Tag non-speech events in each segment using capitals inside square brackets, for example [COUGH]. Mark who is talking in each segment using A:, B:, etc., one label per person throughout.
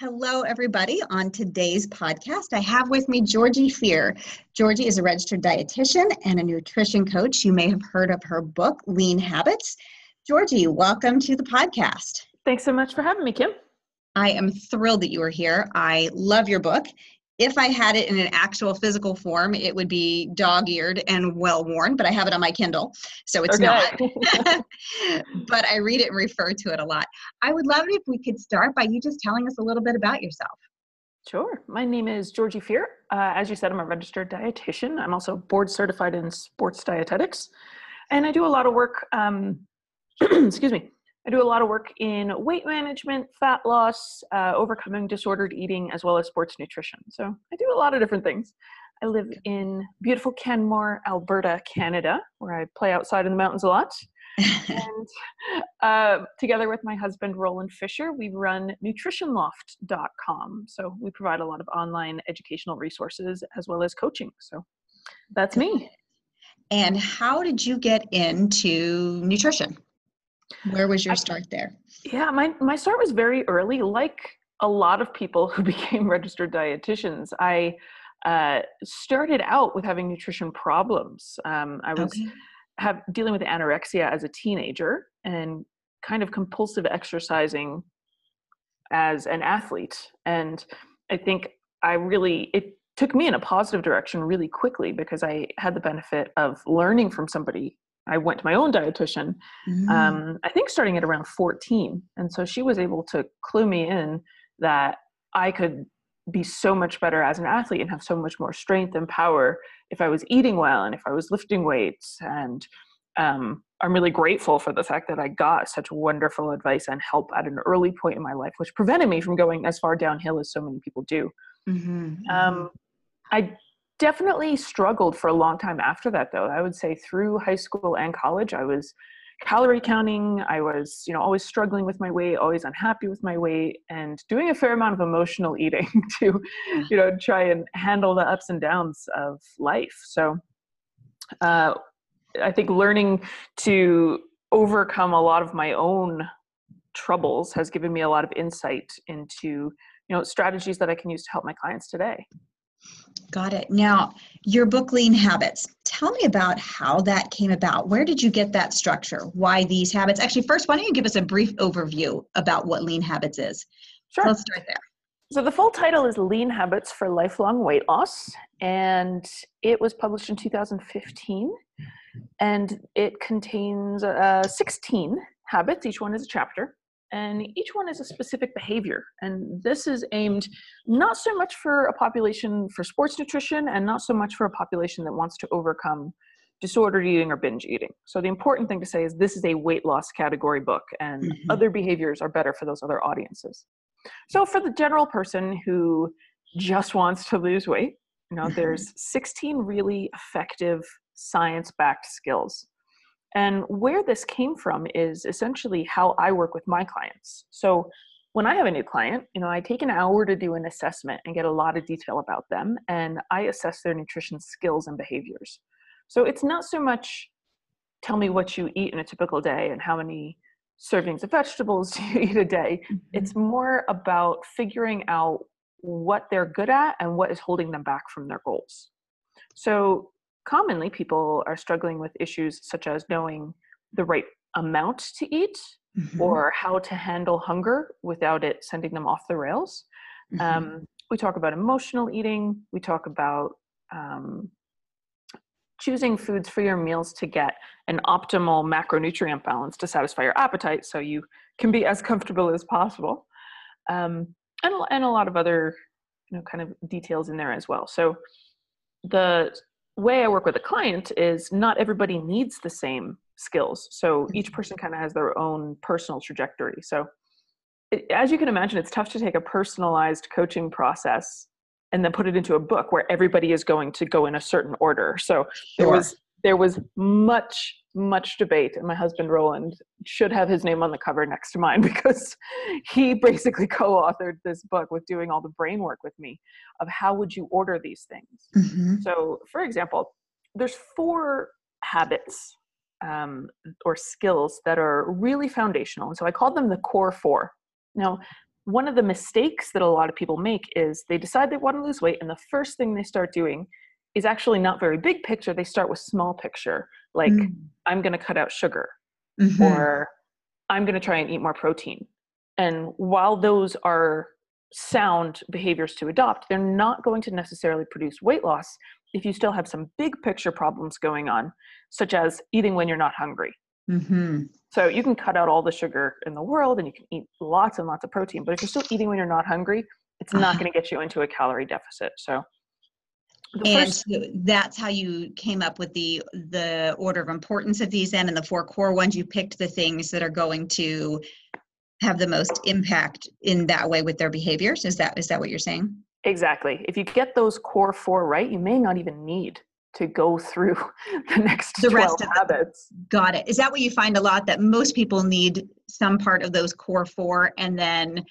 A: Hello, everybody. On today's podcast, I have with me Georgie Fear. Georgie is a registered dietitian and a nutrition coach. You may have heard of her book, Lean Habits. Georgie, welcome to the podcast.
B: Thanks so much for having me, Kim.
A: I am thrilled that you are here. I love your book if I had it in an actual physical form, it would be dog eared and well worn, but I have it on my Kindle, so it's okay. not. [LAUGHS] but I read it and refer to it a lot. I would love it if we could start by you just telling us a little bit about yourself.
B: Sure. My name is Georgie Fear. Uh, as you said, I'm a registered dietitian. I'm also board certified in sports dietetics. And I do a lot of work, um, [CLEARS THROAT] excuse me, I do a lot of work in weight management, fat loss, uh, overcoming disordered eating, as well as sports nutrition. So I do a lot of different things. I live in beautiful Canmore, Alberta, Canada, where I play outside in the mountains a lot. [LAUGHS] and uh, together with my husband, Roland Fisher, we run nutritionloft.com. So we provide a lot of online educational resources as well as coaching. So that's me.
A: And how did you get into nutrition? Where was your start there?
B: Yeah, my, my start was very early. Like a lot of people who [LAUGHS] became registered dietitians, I uh, started out with having nutrition problems. Um, I was okay. have, dealing with anorexia as a teenager and kind of compulsive exercising as an athlete. And I think I really, it took me in a positive direction really quickly because I had the benefit of learning from somebody I went to my own dietitian, mm. um, I think starting at around 14. And so she was able to clue me in that I could be so much better as an athlete and have so much more strength and power if I was eating well and if I was lifting weights. And um, I'm really grateful for the fact that I got such wonderful advice and help at an early point in my life, which prevented me from going as far downhill as so many people do. Mm-hmm. Um. I definitely struggled for a long time after that though. I would say through high school and college i was calorie counting. I was you know always struggling with my weight always unhappy with my weight and doing a fair amount of emotional [LAUGHS] eating to you know try and handle the ups and downs of life. So uh, i think learning to overcome a lot of my own troubles has given me a lot of insight into you know strategies that i can use to help my clients today
A: Got it. Now, your book, Lean Habits, tell me about how that came about. Where did you get that structure? Why these habits? Actually, first, why don't you give us a brief overview about what Lean Habits is?
B: Sure.
A: Let's start there.
B: So, the full title is Lean Habits for Lifelong Weight Loss, and it was published in 2015. And it contains uh, 16 habits, each one is a chapter and each one is a specific behavior. And this is aimed not so much for a population for sports nutrition and not so much for a population that wants to overcome disordered eating or binge eating. So the important thing to say is this is a weight loss category book and mm-hmm. other behaviors are better for those other audiences. So for the general person who just wants to lose weight, you know, there's 16 really effective science-backed skills and where this came from is essentially how I work with my clients. So when I have a new client, you know, I take an hour to do an assessment and get a lot of detail about them, and I assess their nutrition skills and behaviors. So it's not so much tell me what you eat in a typical day and how many servings of vegetables [LAUGHS] do you eat a day. Mm-hmm. It's more about figuring out what they're good at and what is holding them back from their goals. So commonly people are struggling with issues such as knowing the right amount to eat mm-hmm. or how to handle hunger without it sending them off the rails. Mm-hmm. Um, we talk about emotional eating. We talk about um, choosing foods for your meals to get an optimal macronutrient balance to satisfy your appetite so you can be as comfortable as possible. Um, and, and a lot of other you know, kind of details in there as well. So the way I work with a client is not everybody needs the same skills. So each mm-hmm. person kind of has their own personal trajectory. So it, as you can imagine, it's tough to take a personalized coaching process and then put it into a book where everybody is going to go in a certain order. So there was there was much much debate and my husband roland should have his name on the cover next to mine [LAUGHS] because he basically co-authored this book with doing all the brain work with me of how would you order these things mm-hmm. so for example there's four habits um, or skills that are really foundational and so i call them the core four now one of the mistakes that a lot of people make is they decide they want to lose weight, and the first thing they start doing is actually not very big picture. They start with small picture, like mm. I'm going to cut out sugar, mm-hmm. or I'm going to try and eat more protein. And while those are sound behaviors to adopt, they're not going to necessarily produce weight loss if you still have some big picture problems going on, such as eating when you're not hungry. Mm-hmm. So you can cut out all the sugar in the world and you can eat lots and lots of protein, but if you're still eating when you're not hungry, it's not uh-huh. going to get you into a calorie deficit. So
A: and so that's how you came up with the the order of importance of these then and the four core ones you picked the things that are going to have the most impact in that way with their behaviors is that is that what you're saying
B: exactly if you get those core four right you may not even need to go through [LAUGHS] the next the rest of habits.
A: Got it. Is that what you find a lot that most people need some part of those core four and then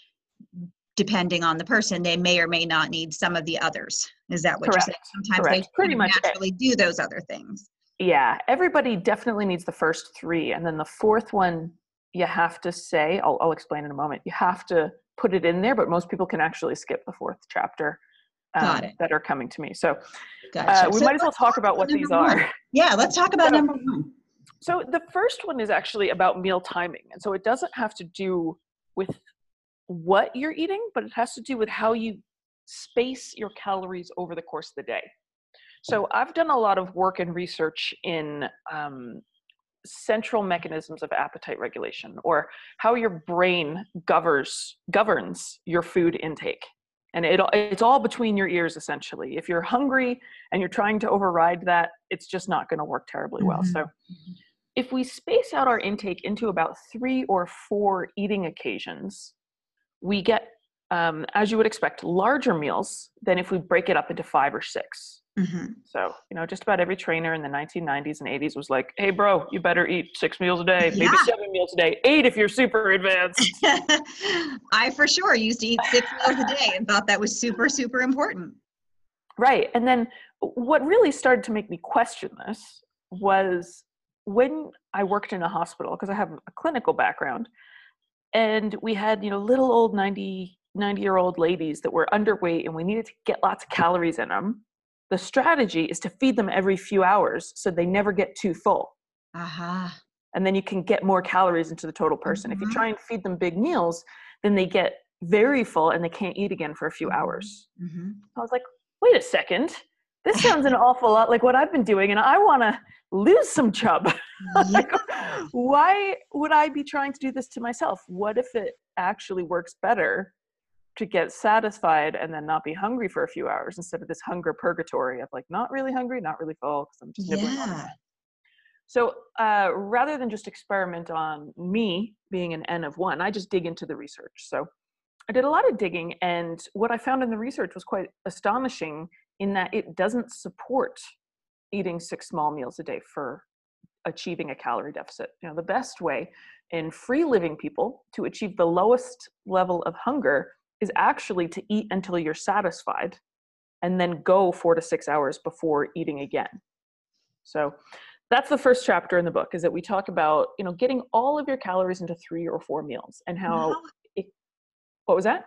A: depending on the person they may or may not need some of the others. Is that what
B: Correct.
A: you're saying?
B: Sometimes Correct. they
A: pretty much naturally do those other things.
B: Yeah, everybody definitely needs the first 3 and then the fourth one you have to say I'll, I'll explain in a moment. You have to put it in there, but most people can actually skip the fourth chapter um, that are coming to me. So gotcha. uh, we so might as well talk about what these one. are.
A: Yeah, let's talk about so, number one.
B: So the first one is actually about meal timing. And so it doesn't have to do with what you're eating, but it has to do with how you space your calories over the course of the day. So I've done a lot of work and research in um, central mechanisms of appetite regulation or how your brain governs governs your food intake and it, it's all between your ears essentially if you're hungry and you're trying to override that it's just not going to work terribly well mm-hmm. so if we space out our intake into about three or four eating occasions we get um, as you would expect larger meals than if we break it up into five or 6 Mm-hmm. So, you know, just about every trainer in the 1990s and 80s was like, hey, bro, you better eat six meals a day, maybe yeah. seven meals a day, eight if you're super advanced. [LAUGHS]
A: I for sure used to eat six meals a day and thought that was super, super important.
B: Right. And then what really started to make me question this was when I worked in a hospital, because I have a clinical background, and we had, you know, little old 90, 90 year old ladies that were underweight and we needed to get lots of calories in them the strategy is to feed them every few hours so they never get too full. Uh-huh. And then you can get more calories into the total person. If you mm-hmm. try and feed them big meals, then they get very full and they can't eat again for a few mm-hmm. hours. Mm-hmm. I was like, wait a second. This sounds an awful lot like what I've been doing, and I want to lose some chub. [LAUGHS] like, why would I be trying to do this to myself? What if it actually works better to get satisfied and then not be hungry for a few hours instead of this hunger purgatory of like not really hungry, not really full because I'm just nibbling yeah. on it. So uh, rather than just experiment on me being an N of one, I just dig into the research. So I did a lot of digging, and what I found in the research was quite astonishing in that it doesn't support eating six small meals a day for achieving a calorie deficit. You know, the best way in free living people to achieve the lowest level of hunger is actually to eat until you're satisfied and then go four to six hours before eating again. So that's the first chapter in the book is that we talk about, you know, getting all of your calories into three or four meals and how, it, what was that?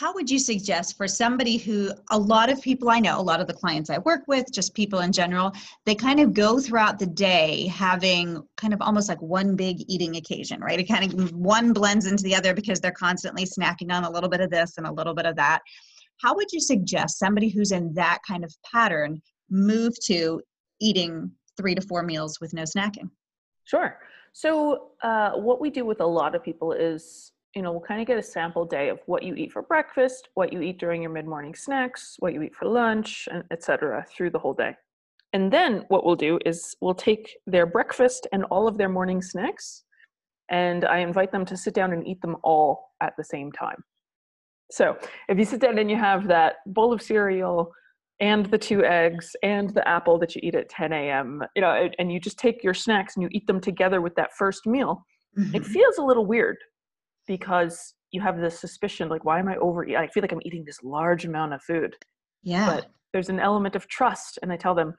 A: How would you suggest for somebody who a lot of people I know, a lot of the clients I work with, just people in general, they kind of go throughout the day having kind of almost like one big eating occasion, right? It kind of one blends into the other because they're constantly snacking on a little bit of this and a little bit of that. How would you suggest somebody who's in that kind of pattern move to eating three to four meals with no snacking?
B: Sure. So, uh, what we do with a lot of people is you know, we'll kind of get a sample day of what you eat for breakfast, what you eat during your mid-morning snacks, what you eat for lunch, and etc. through the whole day. And then what we'll do is we'll take their breakfast and all of their morning snacks, and I invite them to sit down and eat them all at the same time. So if you sit down and you have that bowl of cereal and the two eggs and the apple that you eat at 10 a.m., you know, and you just take your snacks and you eat them together with that first meal, mm-hmm. it feels a little weird because you have this suspicion like why am i overeating i feel like i'm eating this large amount of food.
A: Yeah.
B: But there's an element of trust and i tell them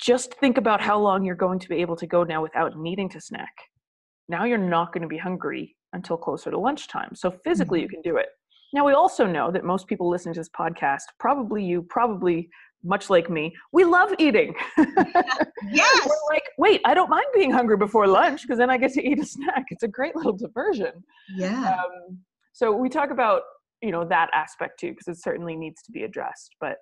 B: just think about how long you're going to be able to go now without needing to snack. Now you're not going to be hungry until closer to lunchtime so physically mm-hmm. you can do it. Now, we also know that most people listening to this podcast, probably you, probably much like me, we love eating. [LAUGHS]
A: yes.
B: We're like, wait, I don't mind being hungry before lunch because then I get to eat a snack. It's a great little diversion.
A: Yeah.
B: Um, so we talk about you know that aspect too because it certainly needs to be addressed. But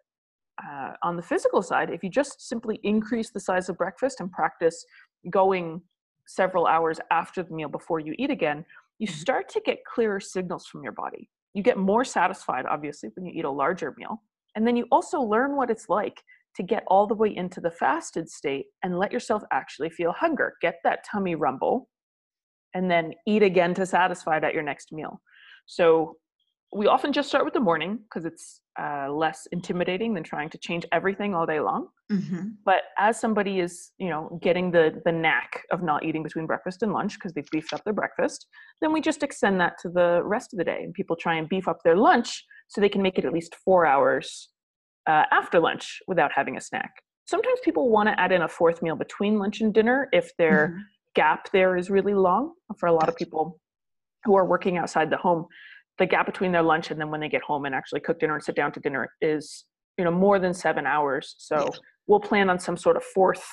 B: uh, on the physical side, if you just simply increase the size of breakfast and practice going several hours after the meal before you eat again, you mm-hmm. start to get clearer signals from your body. You get more satisfied, obviously, when you eat a larger meal. And then you also learn what it's like to get all the way into the fasted state and let yourself actually feel hunger. Get that tummy rumble and then eat again to satisfy it at your next meal. So we often just start with the morning because it's uh, less intimidating than trying to change everything all day long. Mm-hmm. But as somebody is, you know, getting the the knack of not eating between breakfast and lunch because they've beefed up their breakfast, then we just extend that to the rest of the day, and people try and beef up their lunch so they can make it at least four hours uh, after lunch without having a snack. Sometimes people want to add in a fourth meal between lunch and dinner if their mm-hmm. gap there is really long. For a lot of people who are working outside the home, the gap between their lunch and then when they get home and actually cook dinner and sit down to dinner is you know more than seven hours so yeah. we'll plan on some sort of fourth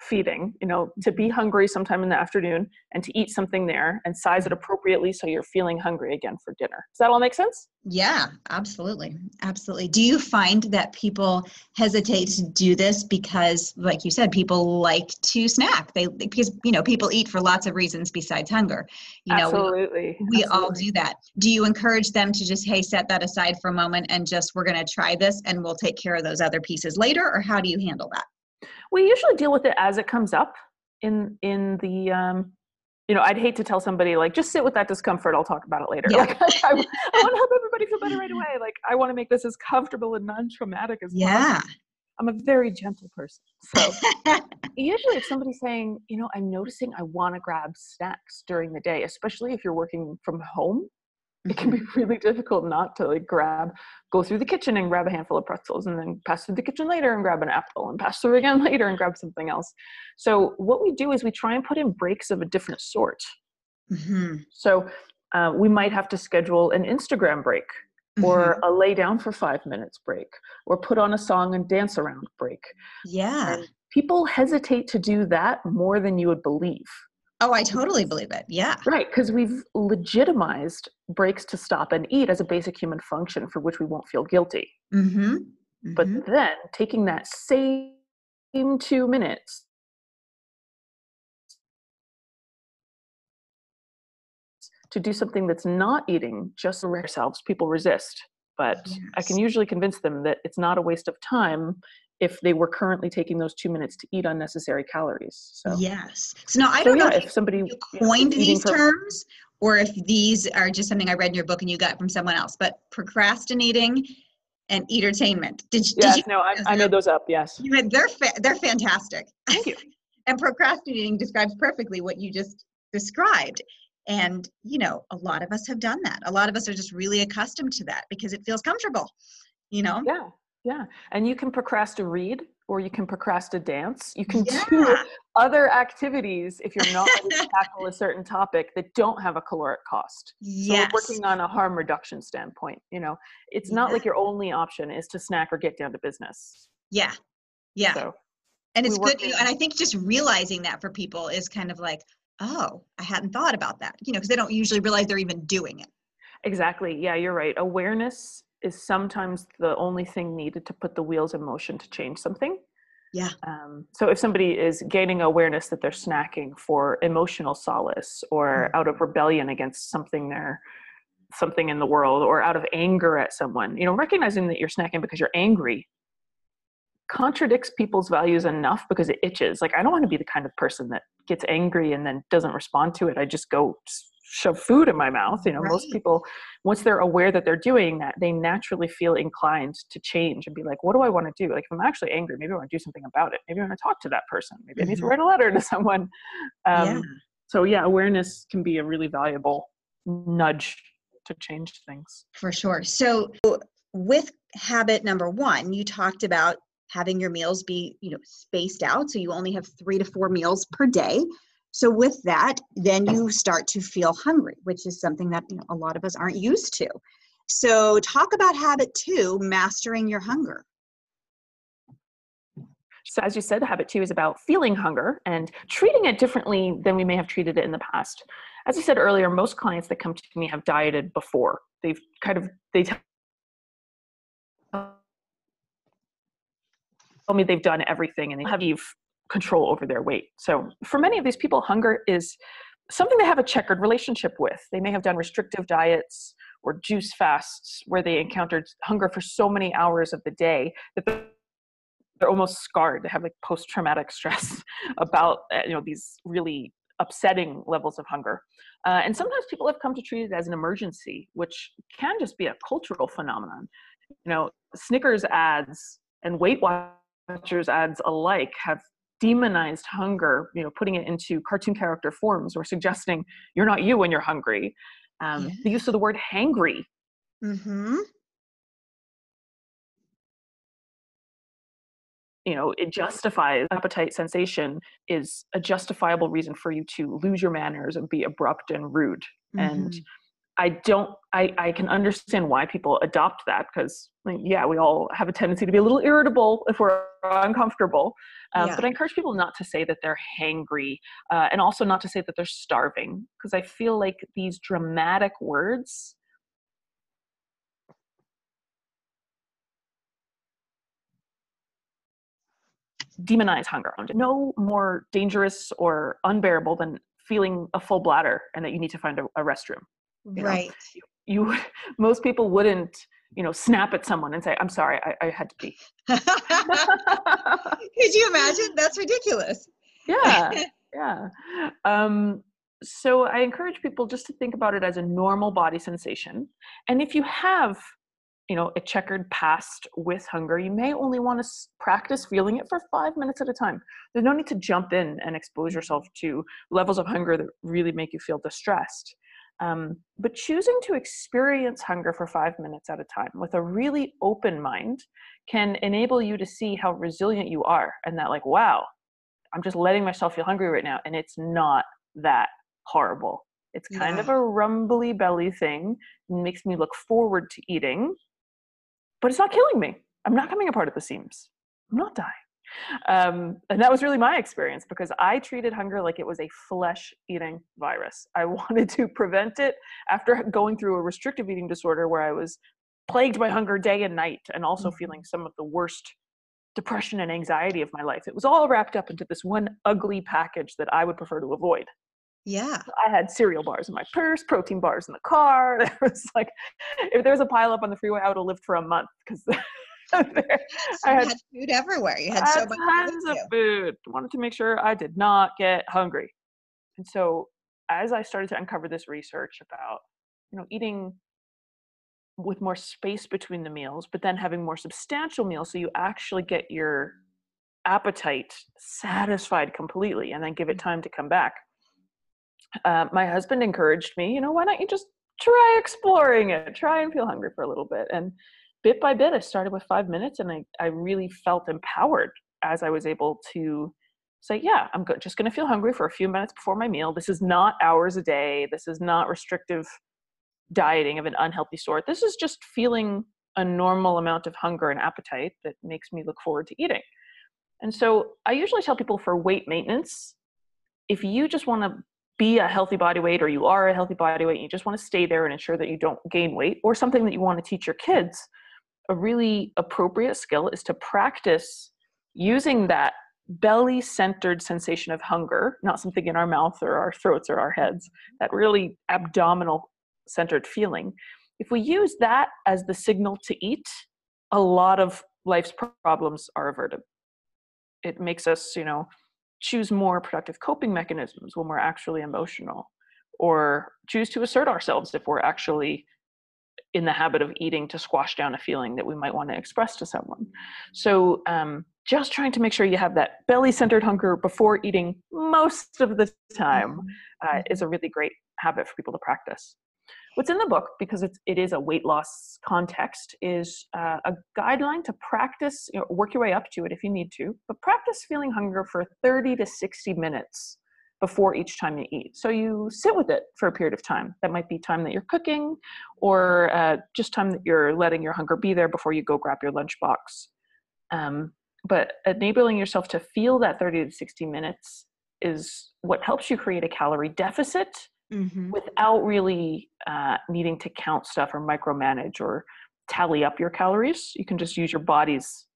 B: feeding you know to be hungry sometime in the afternoon and to eat something there and size it appropriately so you're feeling hungry again for dinner. Does that all make sense?
A: Yeah absolutely. Absolutely. Do you find that people hesitate to do this because like you said people like to snack? They because you know people eat for lots of reasons besides hunger you know?
B: Absolutely.
A: we,
B: absolutely.
A: all do that. Do you encourage them to just hey set that aside for a moment and just we're going to try this and we'll take care of those other pieces later or how do you handle that
B: we usually deal with it as it comes up in in the um you know i'd hate to tell somebody like just sit with that discomfort i'll talk about it later yeah. like I, I, I want to help everybody feel better right [LAUGHS] away like i want to make this as comfortable and non-traumatic as
A: yeah
B: possible. i'm a very gentle person so [LAUGHS] usually if somebody's saying you know i'm noticing i want to grab snacks during the day especially if you're working from home it can be mm-hmm. really difficult not to like grab go through the kitchen and grab a handful of pretzels and then pass through the kitchen later and grab an apple and pass through again [LAUGHS] later and grab something else so what we do is we try and put in breaks of a different sort mm-hmm. so uh, we might have to schedule an instagram break or mm-hmm. a lay down for five minutes break or put on a song and dance around break
A: yeah and
B: people hesitate to do that more than you would believe
A: Oh, I totally believe it. Yeah.
B: Right. Because we've legitimized breaks to stop and eat as a basic human function for which we won't feel guilty. Mm-hmm. Mm-hmm. But then taking that same two minutes to do something that's not eating just for ourselves, people resist. But yes. I can usually convince them that it's not a waste of time if they were currently taking those two minutes to eat unnecessary calories. So
A: yes. So now I don't so,
B: know
A: if,
B: if somebody
A: coined these for, terms or if these are just something I read in your book and you got from someone else. But procrastinating and entertainment.
B: Did, you? yes, you? No, I, I made those up. Yes.
A: You had, they're fa- they're fantastic.
B: Thank you. [LAUGHS]
A: and procrastinating describes perfectly what you just described. And you know, a lot of us have done that. A lot of us are just really accustomed to that because it feels comfortable. You know.
B: Yeah. Yeah. And you can procrastinate read or you can procrastinate dance. You can yeah. do other activities if you're not ready to tackle a certain topic that don't have a caloric cost.
A: Yes.
B: So working on a harm reduction standpoint, you know, it's not like your only option is to snack or get down to business.
A: Yeah. Yeah. So and it's good. and I think just realizing that for people is kind of like, oh, I hadn't thought about that, you know, because they don't usually realize they're even doing it.
B: Exactly. Yeah, you're right. Awareness is sometimes the only thing needed to put the wheels in motion to change something.
A: Yeah.
B: Um, so if somebody is gaining awareness that they're snacking for emotional solace or mm-hmm. out of rebellion against something they're something in the world or out of anger at someone, you know, recognizing that you're snacking because you're angry contradicts people's values enough because it itches. Like I don't want to be the kind of person that gets angry and then doesn't respond to it. I just go shove food in my mouth you know right. most people once they're aware that they're doing that they naturally feel inclined to change and be like what do i want to do like if i'm actually angry maybe i want to do something about it maybe i want to talk to that person maybe mm-hmm. i need to mm-hmm. write a letter to someone um, yeah. so yeah awareness can be a really valuable nudge to change things
A: for sure so with habit number one you talked about having your meals be you know spaced out so you only have three to four meals per day so with that, then you start to feel hungry, which is something that you know, a lot of us aren't used to. So, talk about habit two mastering your hunger.
B: So, as you said, habit two is about feeling hunger and treating it differently than we may have treated it in the past. As I said earlier, most clients that come to me have dieted before. They've kind of they tell me they've done everything and they have control over their weight. So, for many of these people, hunger is something they have a checkered relationship with. They may have done restrictive diets or juice fasts where they encountered hunger for so many hours of the day that they're almost scarred. They have like post-traumatic [LAUGHS] stress about uh, you know these really upsetting levels of hunger. Uh, and sometimes people have come to treat it as an emergency, which can just be a cultural phenomenon. You know, Snickers ads and Weight Watchers ads alike have demonized hunger, you know, putting it into cartoon character forms or suggesting you're not you when you're hungry. Um, yeah. The use of the word hangry. Mm-hmm. You know, it justifies appetite sensation is a justifiable reason for you to lose your manners and be abrupt and rude. Mm-hmm. And I don't, I, I can understand why people adopt that because, yeah, we all have a tendency to be a little irritable if we're uncomfortable. Um, yeah. But I encourage people not to say that they're hangry uh, and also not to say that they're starving because I feel like these dramatic words demonize hunger. No more dangerous or unbearable than feeling a full bladder and that you need to find a, a restroom.
A: Right.
B: You, you, most people wouldn't you know, snap at someone and say, I'm sorry, I, I had to pee. [LAUGHS] Could
A: you imagine? That's ridiculous.
B: Yeah. [LAUGHS] yeah. Um, so I encourage people just to think about it as a normal body sensation. And if you have, you know, a checkered past with hunger, you may only want to practice feeling it for five minutes at a time. There's no need to jump in and expose yourself to levels of hunger that really make you feel distressed. Um, but choosing to experience hunger for five minutes at a time with a really open mind can enable you to see how resilient you are and that, like, wow, I'm just letting myself feel hungry right now. And it's not that horrible. It's kind yeah. of a rumbly belly thing. It makes me look forward to eating, but it's not killing me. I'm not coming apart at the seams. I'm not dying. Um, and that was really my experience because I treated hunger like it was a flesh eating virus. I [LAUGHS] wanted to prevent it after going through a restrictive eating disorder where I was plagued by hunger day and night and also mm-hmm. feeling some of the worst depression and anxiety of my life. It was all wrapped up into this one ugly package that I would prefer to avoid.
A: Yeah.
B: I had cereal bars in my purse, protein bars in the car. [LAUGHS] There was like, if there was a pile up on the freeway, I would have lived for a month because [LAUGHS]
A: I had, had, food everywhere. You had, had so much
B: tons of food. Wanted to make sure I did not get hungry. And so as I started to uncover this research about, you know, eating with more space between the meals, but then having more substantial meals so you actually get your appetite satisfied completely and then give it mm. time to come back. Uh, my husband encouraged me, you know, why don't you just try exploring it, try and feel hungry for a little bit. And bit by bit, I started with five minutes and I, I really felt empowered as I was able to say, yeah, I'm go- just going to feel hungry for a few minutes before my meal. This is not hours a day. This is not restrictive dieting of an unhealthy sort. This is just feeling a normal amount of hunger and appetite that makes me look forward to eating. And so I usually tell people for weight maintenance, if you just want to be a healthy body weight or you are a healthy body weight and you just want to stay there and ensure that you don't gain weight or something that you want to teach your kids, a really appropriate skill is to practice using that belly centered sensation of hunger, not something in our mouth or our throats or our heads, that really abdominal centered feeling. If we use that as the signal to eat, a lot of life's problems are averted. It makes us, you know, choose more productive coping mechanisms when we're actually emotional, or choose to assert ourselves if we're actually in the habit of eating to squash down a feeling that we might want to express to someone. So, um, just trying to make sure you have that belly centered hunger before eating most of the time mm-hmm. uh, mm-hmm. is a really great habit for people to practice. What's in the book, because it's, it is a weight loss context, is uh, a guideline to practice, you know, work your way up to it if you need to, but practice feeling hunger for 30 to 60 minutes before each time you eat. So you sit with it for a period of time. That might be time that you're cooking or uh, just time that you're letting your hunger be there before you go grab your lunchbox. Um, but enabling yourself to feel that 30 to 60 minutes is what helps you create a calorie deficit mm-hmm. without really uh, needing to count stuff or micromanage or tally up your calories. You can just use your body's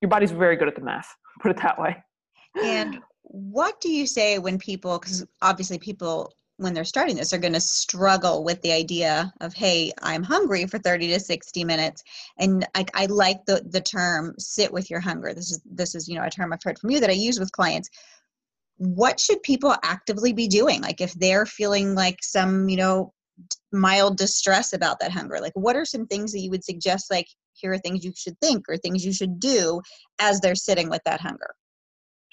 B: your body's very good at the math. [LAUGHS] Put it that way.
A: And what do you say when people because obviously people when they're starting this are going to struggle with the idea of hey i'm hungry for 30 to 60 minutes. And I, I like the the term sit with your hunger. This is this is you know a term i've heard from you that i use with clients. What should people actively be doing? Like if they're feeling like some you know mild distress about that hunger like what are some things that you would suggest like here are things you should think or things you should do as they're sitting with that hunger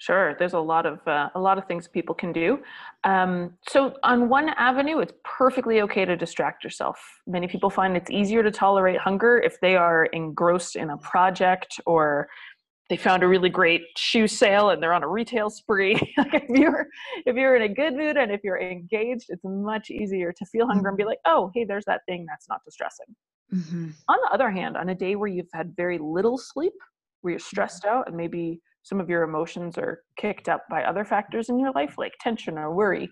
B: Sure, there's a lot of uh, a lot of things people can do. Um, so on one avenue, it's perfectly okay to distract yourself. Many people find it's easier to tolerate hunger if they are engrossed in a project or they found a really great shoe sale and they're on a retail spree. [LAUGHS] if you're if you're in a good mood and if you're engaged, it's much easier to feel hunger and be mm-hmm. like, oh, hey, there's that thing that's not distressing. Mm-hmm. On the other hand, on a day where you've had very little sleep, where you're stressed out and maybe some of your emotions are kicked up by other factors in your life, like tension or worry,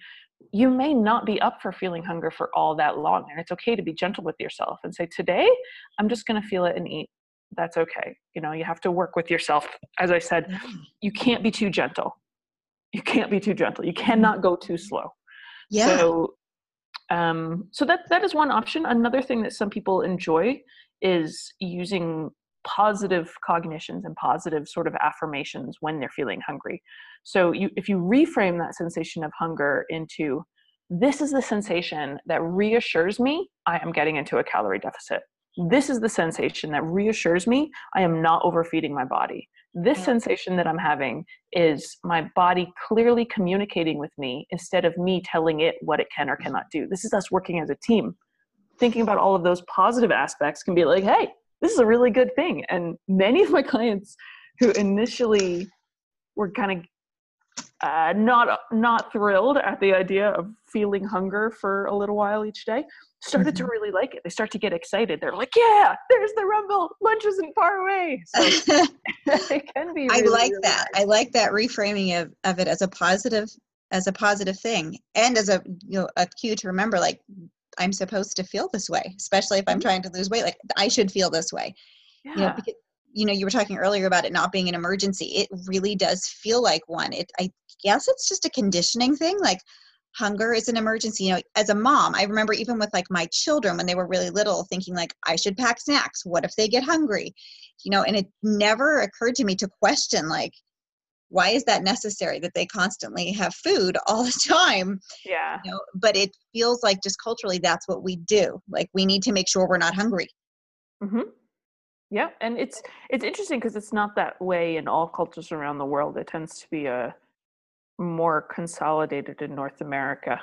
B: you may not be up for feeling hunger for all that long. And it's okay to be gentle with yourself and say, Today, I'm just going to feel it and eat. That's okay. You know, you have to work with yourself. As I said, you can't be too gentle. You can't be too gentle. You cannot go too slow. Yeah. So, um, so that that is one option. Another thing that some people enjoy is using positive cognitions and positive sort of affirmations when they're feeling hungry. So you, if you reframe that sensation of hunger into this is the sensation that reassures me I am getting into a calorie deficit. This is the sensation that reassures me I am not overfeeding my body. This sensation that I'm having is my body clearly communicating with me instead of me telling it what it can or mm-hmm. cannot do. This is us working as a team. Thinking about all of those positive aspects can be like, hey, this is a really good thing. And many of my clients who initially were kind of uh, not not thrilled at the idea of feeling hunger for a little while each day started mm-hmm. to really like it they start to get excited they're like yeah there's the rumble lunch isn't far away so [LAUGHS] [LAUGHS]
A: it can be really, i like really that nice. i like that reframing of, of it as a positive as a positive thing and as a you know a cue to remember like I'm supposed to feel this way, especially if I'm mm-hmm. trying to lose weight. Like I should feel this way. Yeah. You know, because, you know, you were talking earlier about it not being an emergency. It really does feel like one. It I guess it's just a conditioning thing. Like hunger is an emergency. You know, as a mom, I remember even with like my children when they were really little thinking like I should pack snacks. What if they get hungry? You know, and it never occurred to me to question like why is that necessary that they constantly have food [LAUGHS] all the time?
B: Yeah.
A: You know, but it feels like just culturally that's what we do. Like we need to make sure we're not hungry.
B: Mm-hmm. yeah and it's it's interesting because it's not that way in all cultures around the world. It tends to be a more consolidated in north america.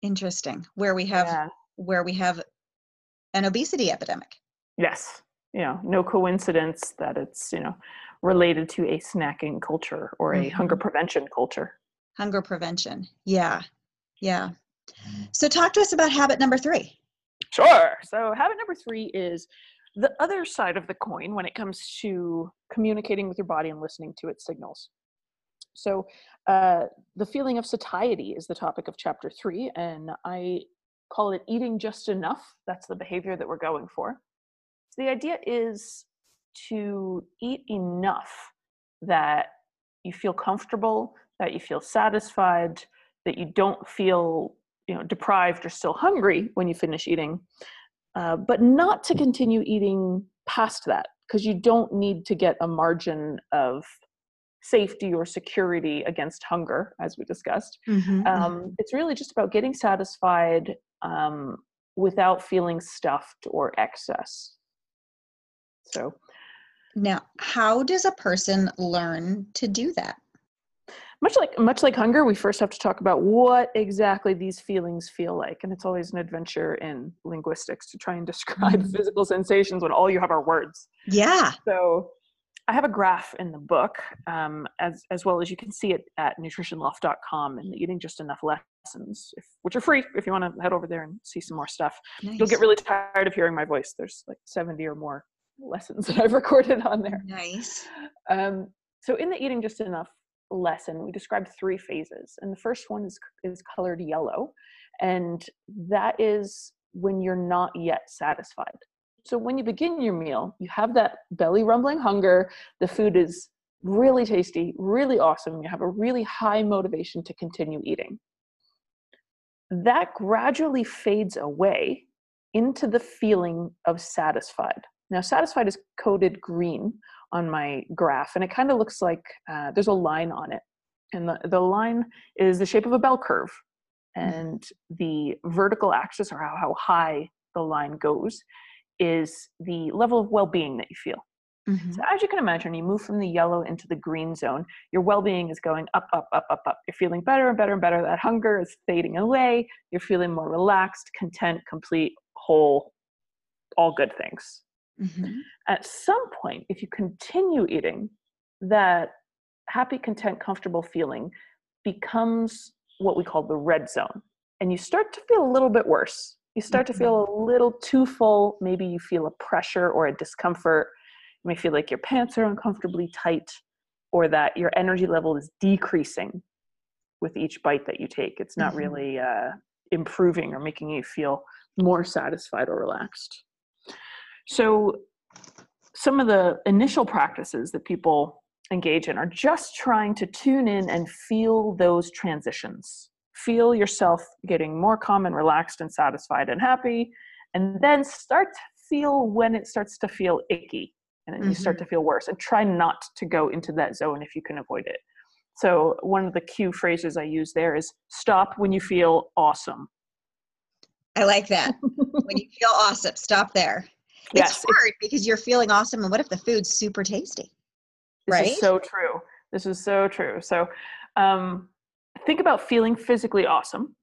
A: Interesting. Where we have yeah. where we have an obesity epidemic.
B: Yes. You know no coincidence that it's you know related to a snacking culture or a mm-hmm. hunger prevention culture.
A: Hunger prevention. Yeah. Yeah. So, talk to us about habit number three.
B: Sure. So, habit number three is the other side of the coin when it comes to communicating with your body and listening to its signals. So, uh, the feeling of satiety is the topic of chapter three, and I call it eating just enough. That's the behavior that we're going for. So the idea is to eat enough that you feel comfortable, that you feel satisfied, that you don't feel you know deprived or still hungry when you finish eating, uh, but not to continue eating past that because you don't need to get a margin of safety or security against hunger, as we discussed. Mm-hmm. Um, mm-hmm. it's really just about getting satisfied um, without feeling stuffed or excess. So
A: now, how does a person learn to do that?
B: Much like much like hunger, we first have to talk about what exactly these feelings feel like, and it's always an adventure in linguistics to try and describe mm-hmm. physical sensations when all you have are words.
A: Yeah.
B: So, I have a graph in the book, um, as as well as you can see it at nutritionloft.com and eating just enough lessons, if, which are free if you want to head over there and see some more stuff. Nice. You'll get really tired of hearing my voice. There's like 70 or more lessons that I've [LAUGHS] recorded on there.
A: Nice.
B: Um, so in the eating just enough lesson, we described three phases, and the first one is is colored yellow, and that is when you're not yet satisfied. So when you begin your meal, you have that belly rumbling hunger, the food is really tasty, really awesome, you have a really high motivation to continue eating. That gradually fades away into the feeling of satisfied. Now, satisfied is coded green on my graph, and it kind of looks like uh, there's a line on it. And the, the line is the shape of a bell curve. Mm. And the vertical axis, or how, how high the line goes, is the level of well-being that you feel. Mm-hmm. So as you can imagine, you move from the yellow into the green zone. Your well-being is going up, up, up, up, up. You're feeling better and better and better. That hunger is fading away. You're feeling more relaxed, content, complete, whole, all good things. Mm-hmm. At some point, if you continue eating, that happy, content, comfortable feeling becomes what we call the red zone. And you start to feel a little bit worse you start to feel mm-hmm. a little too full. Maybe you feel a pressure or a discomfort. You may feel like your pants are uncomfortably tight or that your energy level is decreasing with each bite that you take. It's not mm-hmm. really uh, improving or making you feel more satisfied or relaxed. So, some of the initial practices that people engage in are just trying to tune in and feel those transitions feel yourself getting more calm and relaxed and satisfied and happy and then start to feel when it starts to feel icky and mm-hmm. you start to mm-hmm. feel worse and try not to go into that zone if you can avoid it so one of the cue phrases i use there is stop when you feel awesome
A: i like that [LAUGHS] when you feel awesome stop there it's hard it's, because you're feeling awesome and what if the food's super tasty
B: right This is so true this is so true so um, think about feeling physically awesome.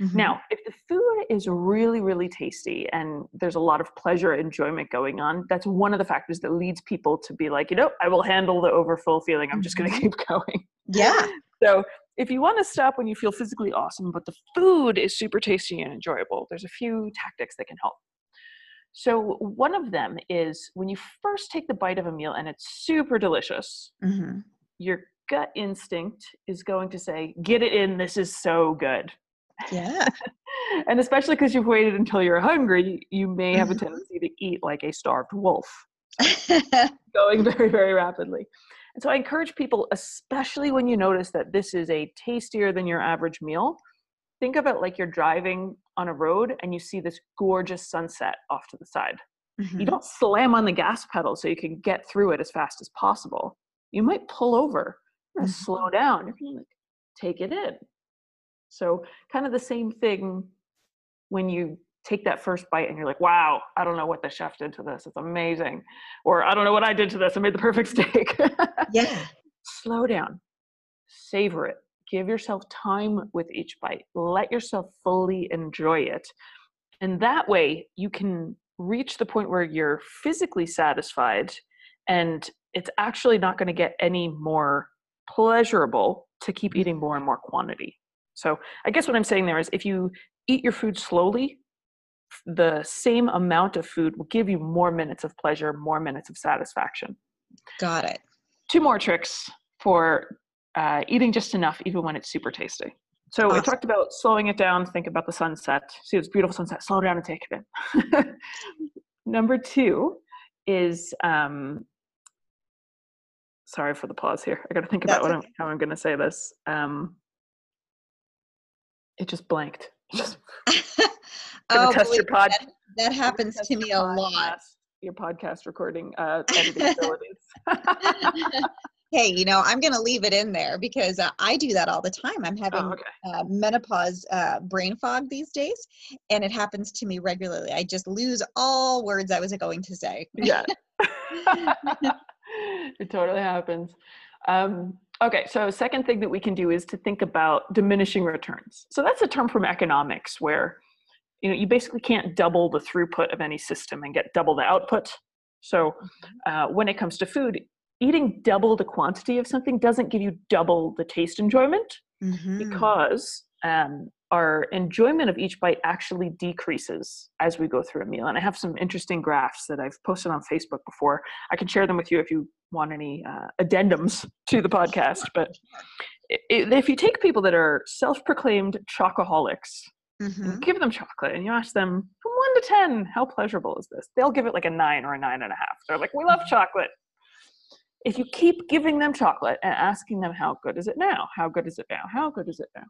B: Mm-hmm. Now, if the food is really, really tasty and there's a lot of pleasure, enjoyment going on, that's one of the factors that leads people to be like, you know, I will handle the overfull feeling. I'm just going to mm-hmm. keep [LAUGHS] going.
A: Yeah.
B: So, if you want to stop when you feel physically awesome, but the food is super tasty and enjoyable, there's a few tactics that can help. So, one of them is when you first take the bite of a meal and it's super delicious, mm-hmm. you're gut instinct is going to say, get it in, this is so good.
A: Yeah. [LAUGHS]
B: and especially because you've waited until you're hungry, you may have a mm-hmm. tendency to eat like a starved wolf, going very, very rapidly. And so I encourage people, especially when you notice that this is a tastier than your average meal, think of it like you're driving on a road and you see this gorgeous sunset off to the side. Mm-hmm. You don't slam on the gas pedal so you can get through it as fast as possible. You might pull over mm-hmm. slow down. You're gonna like take it in. So kind of the same thing when you take that first bite and you're like, wow, I don't know what the chef did to this. It's amazing. Or I don't know what I did to this. I made the perfect [LAUGHS] steak.
A: yeah.
B: Slow down. Savor it. Give yourself time with each bite. Let yourself fully enjoy it. And that way you can reach the point where you're physically satisfied and it's actually not going to get any more pleasurable to keep mm-hmm. eating more and more quantity. So I guess what I'm saying there is if you eat your food slowly, the same amount of food will give you more minutes of pleasure, more minutes of satisfaction.
A: Got it.
B: Two more tricks for uh, eating just enough, even when it's super tasty. So awesome. I talked about slowing it down, think about the sunset, see this beautiful sunset, slow down and take it in. [LAUGHS] Number two is um, sorry for the pause here. I got to think about what I'm, how I'm going to say this. Um, it just blanked. [LAUGHS] Just [LAUGHS]
A: oh, test your pod. That, that happens to me a lot.
B: Your podcast recording uh, editing abilities.
A: Hey, you know, I'm going to leave it in there because uh, I do that all the time. I'm having oh, okay. uh, menopause uh, brain fog these days, and it happens to me regularly. I just lose all words I was going to say.
B: yeah. [LAUGHS] [LAUGHS] it totally happens. Um, okay, so second thing that we can do is to think about diminishing returns. So that's a term from economics where you know you basically can't double the throughput of any system and get double the output. So mm-hmm. uh, when it comes to food, eating double the quantity of something doesn't give you double the taste enjoyment mm-hmm. because um, our enjoyment of each bite actually decreases as we go through a meal. And I have some interesting graphs that I've posted on Facebook before. I can share them with you if you want any uh, addendums to the podcast. [LAUGHS] But if you take people that are self-proclaimed chocoholics mm-hmm. give them chocolate and you ask them from one to ten how pleasurable is this they'll give it like a nine or a nine and a half they're like we love chocolate if you keep giving them chocolate and asking them how good is it now how good is it now how good is it now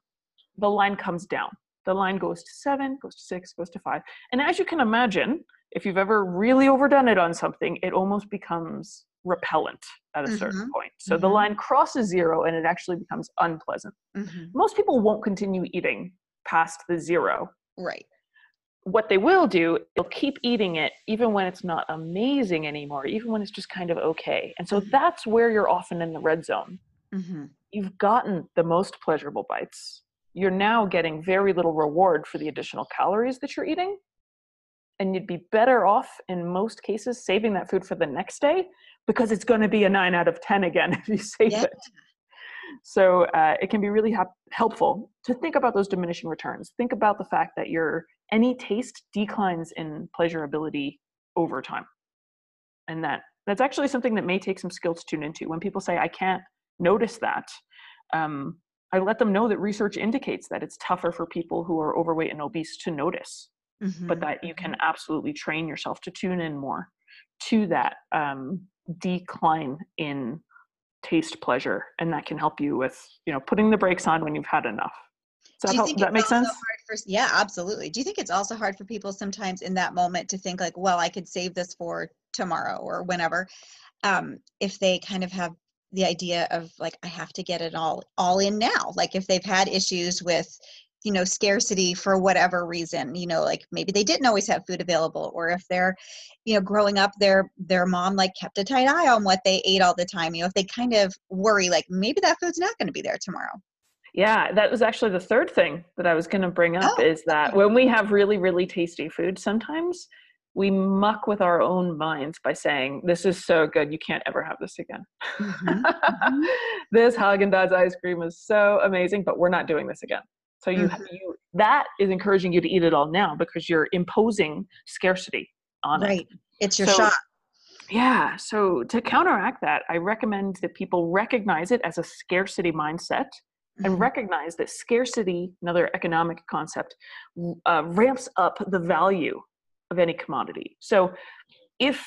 B: the line comes down the line goes to seven goes to six goes to five and as you can imagine if you've ever really overdone it on something it almost becomes repellent at a mm-hmm. certain point. So mm-hmm. the line crosses zero and it actually becomes unpleasant. Mm-hmm. Most people won't continue eating past the zero.
A: Right.
B: What they will do, they'll keep eating it even when it's not amazing anymore, even when it's just kind of okay. And so mm-hmm. that's where you're often in the red zone. Mm-hmm. You've gotten the most pleasurable bites. You're now getting very little reward for the additional calories that you're eating and you'd be better off in most cases saving that food for the next day because it's going to be a 9 out of 10 again [LAUGHS] if you save yeah. it so uh, it can be really ha- helpful to think about those diminishing returns think about the fact that your any taste declines in pleasurability over time and that that's actually something that may take some skill to tune into when people say i can't notice that um, i let them know that research indicates that it's tougher for people who are overweight and obese to notice mm-hmm. but that you can mm-hmm. absolutely train yourself to tune in more to that um, decline in taste pleasure and that can help you with you know putting the brakes on when you've had enough does that, that make sense?
A: for, yeah absolutely. Do you think it's also hard for people sometimes in that moment to think like well i could save this for tomorrow or whenever um, if they kind of have the idea of like i have to get it all all in now like if they've had issues with you know scarcity for whatever reason you know like maybe they didn't always have food available or if they're you know growing up their their mom like kept a tight eye on what they ate all the time you know if they kind of worry like maybe that food's not going to be there tomorrow
B: yeah that was actually the third thing that i was going to bring up oh, is that when we have really really tasty food sometimes we muck with our own minds by saying, "This is so good, you can't ever have this again." Mm-hmm. mm-hmm. [LAUGHS] this Haagen Dazs ice cream is so amazing, but we're not doing this again. So you, mm-hmm. you that is encouraging you to eat it all now because you're imposing scarcity on right. it. Right.
A: It's your so, shot.
B: Yeah. So to counteract that, I recommend that people recognize it as a scarcity mindset. And recognize that scarcity, another economic concept, uh, ramps up the value of any commodity. So if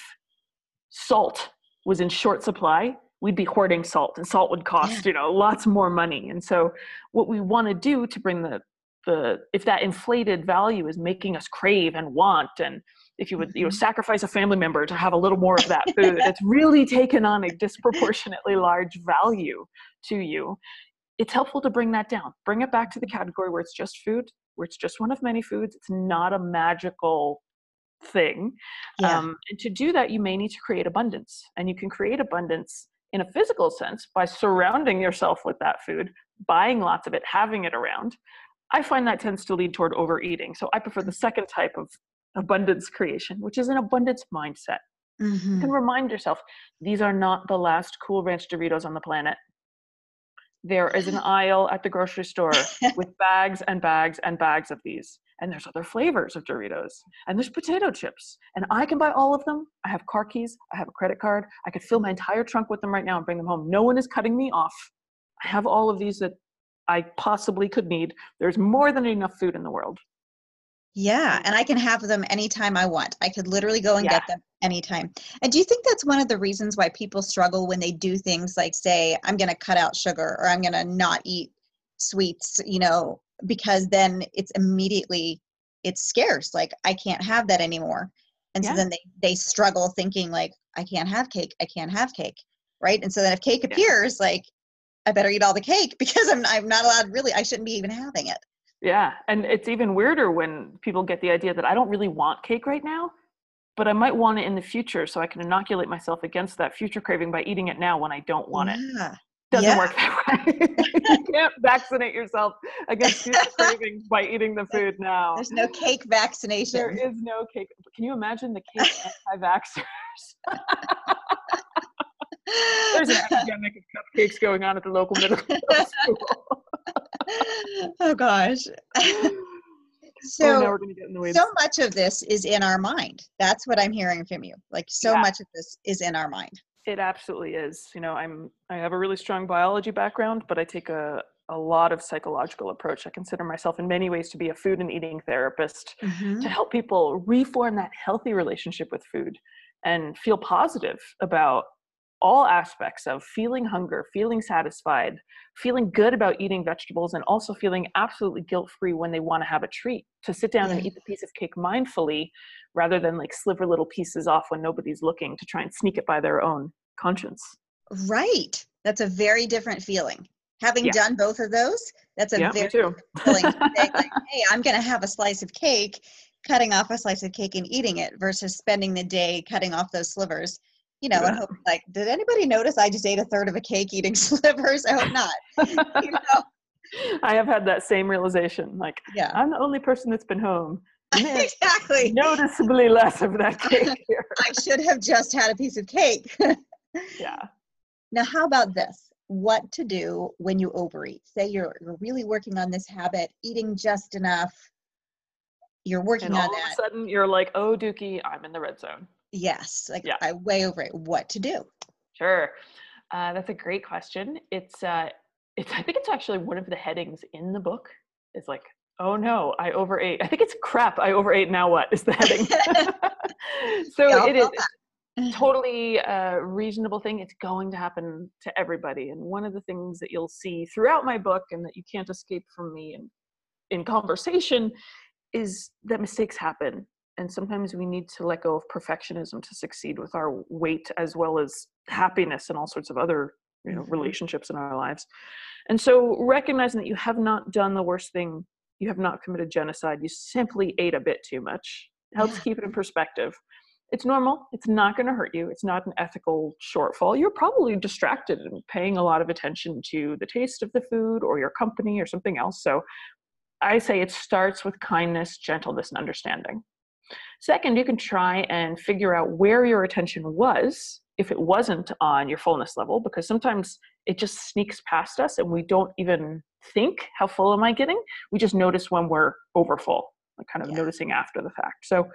B: salt was in short supply, we'd be hoarding salt and salt would cost yeah. you know lots more money and so what we want to do to bring the the if that inflated value is making us crave and want and if you would you know mm-hmm. sacrifice a family member to have a little more of that [LAUGHS] food it's really taken on a disproportionately large value to you it's helpful to bring that down bring it back to the category where it's just food where it's just one of many foods it's not a magical thing yeah. um, and to do that you may need to create abundance and you can create abundance in a physical sense by surrounding yourself with that food, buying lots of it, having it around. I find that tends to lead toward overeating. So I prefer the second type of abundance creation, which is an abundance mindset. Mm-hmm. You can remind yourself these are not the last Cool Ranch Doritos on the planet. There is an aisle at the grocery store [LAUGHS] with bags and bags and bags of these and there's other flavors of Doritos, and there's potato chips, and I can buy all of them. I have car keys, I have a credit card, I could fill my entire trunk with them right now and bring them home. No one is cutting me off. I have all of these that I possibly could need. There's more than enough food in the world.
A: Yeah, and I can have them anytime I want. I could literally go and yeah. get them anytime. And do you think that's one of the reasons why people struggle when they do things like say, I'm going to cut out sugar or I'm going to not eat sweets, you know, because then it's immediately it's scarce like i can't have that anymore and yeah. so then they they struggle thinking like i can't have cake i can't have cake right and so then if cake appears yeah. like i better eat all the cake [LAUGHS] because i'm i'm not allowed really i shouldn't be even having it
B: yeah and it's even weirder when people get the idea that i don't really want cake right now but i might want it in the future so i can inoculate myself against that future craving by eating it now when i don't want yeah. it doesn't yeah. work that way. [LAUGHS] you can't vaccinate yourself against future [LAUGHS] cravings by eating the food now.
A: There's no cake vaccination.
B: There is no cake. Can you imagine the cake [LAUGHS] anti-vaxxers? There's an epidemic of cupcakes going on at the local middle school.
A: oh gosh.
B: So,
A: so much of this is in our mind. That's what I'm hearing from you. Like so yeah. much of this is in our mind.
B: It absolutely is. You know, I'm I have a really strong biology background, but I take a a lot of psychological approach. I consider myself in many ways to be a food and eating therapist mm-hmm. to help people reform that healthy relationship with food and feel positive about all aspects of feeling hunger, feeling satisfied, feeling good about eating vegetables, and also feeling absolutely guilt free when they want to have a treat. To sit down and eat the piece of cake mindfully rather than like sliver little pieces off when nobody's looking to try and sneak it by their own conscience.
A: Right. That's a very different feeling. Having yeah. done both of those, that's a
B: yeah,
A: very different feeling. like, [LAUGHS] hey, I'm going to have a slice of cake, cutting off a slice of cake and eating it versus spending the day cutting off those slivers you know, yeah. and hope like, did anybody notice I just ate a third of a cake eating [LAUGHS] slivers? I hope not. [LAUGHS] you know? [LAUGHS]
B: I have had that same realization. Like, yeah. I'm the only person that's been home.
A: exactly.
B: Noticeably less of that cake here.
A: I should have just had a piece of cake.
B: yeah.
A: Now, how about this? What to do when you overeat? Say you're, you're really working on this habit, eating just enough. You're working
B: and
A: on
B: all
A: that.
B: All of a sudden, you're like, oh, Dookie, I'm in the red zone.
A: Yes, like yeah. I way over it. What to do?
B: Sure, uh, that's a great question. It's uh, it's I think it's actually one of the headings in the book. It's like, oh no, I overate. I think it's crap. I overate. Now what is the heading? [LAUGHS] [LAUGHS] so yeah, it is [LAUGHS] totally a reasonable thing. It's going to happen to everybody. And one of the things that you'll see throughout my book, and that you can't escape from me in in conversation, is that mistakes happen and sometimes we need to let go of perfectionism to succeed with our weight as well as happiness and all sorts of other you know mm-hmm. relationships in our lives. And so recognizing that you have not done the worst thing you have not committed genocide you simply ate a bit too much helps keep it in perspective. It's normal it's not going to hurt you it's not an ethical shortfall you're probably distracted and paying a lot of attention to the taste of the food or your company or something else so i say it starts with kindness gentleness and understanding Second, you can try and figure out where your attention was if it wasn't on your fullness level, because sometimes it just sneaks past us and we don't even think, how full am I getting? We just notice when we're over full, like kind of yeah. noticing after the fact. So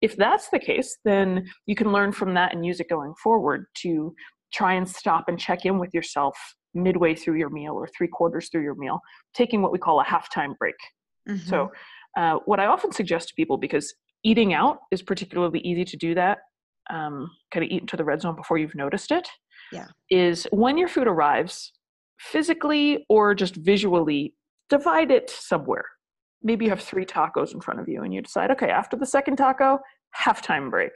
B: if that's the case, then you can learn from that and use it going forward to try and stop and check in with yourself midway through your meal or three quarters through your meal, taking what we call a halftime break. Mm-hmm. So, uh, what I often suggest to people, because eating out is particularly easy to do that um, kind of eat into the red zone before you've noticed it
A: yeah.
B: is when your food arrives physically or just visually divide it somewhere. Maybe you have three tacos in front of you and you decide okay after the second taco halftime break.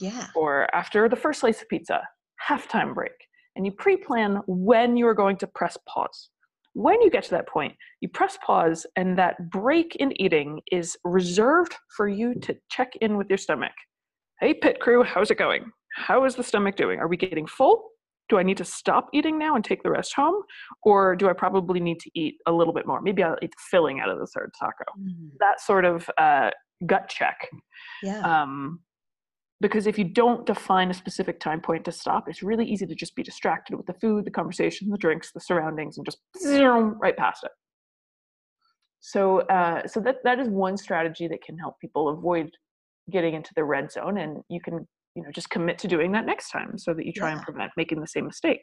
A: Yeah.
B: Or after the first slice of pizza halftime break. And you pre-plan when you are going to press pause when you get to that point, you press pause, and that break in eating is reserved for you to check in with your stomach. Hey, pit crew, how's it going? How is the stomach doing? Are we getting full? Do I need to stop eating now and take the rest home? Or do I probably need to eat a little bit more? Maybe I'll eat the filling out of the third taco. Mm. That sort of uh, gut check.
A: Yeah.
B: Um, because if you don't define a specific time point to stop it's really easy to just be distracted with the food the conversation the drinks the surroundings and just zoom right past it so uh, so that that is one strategy that can help people avoid getting into the red zone and you can you know just commit to doing that next time so that you try yeah. and prevent making the same mistake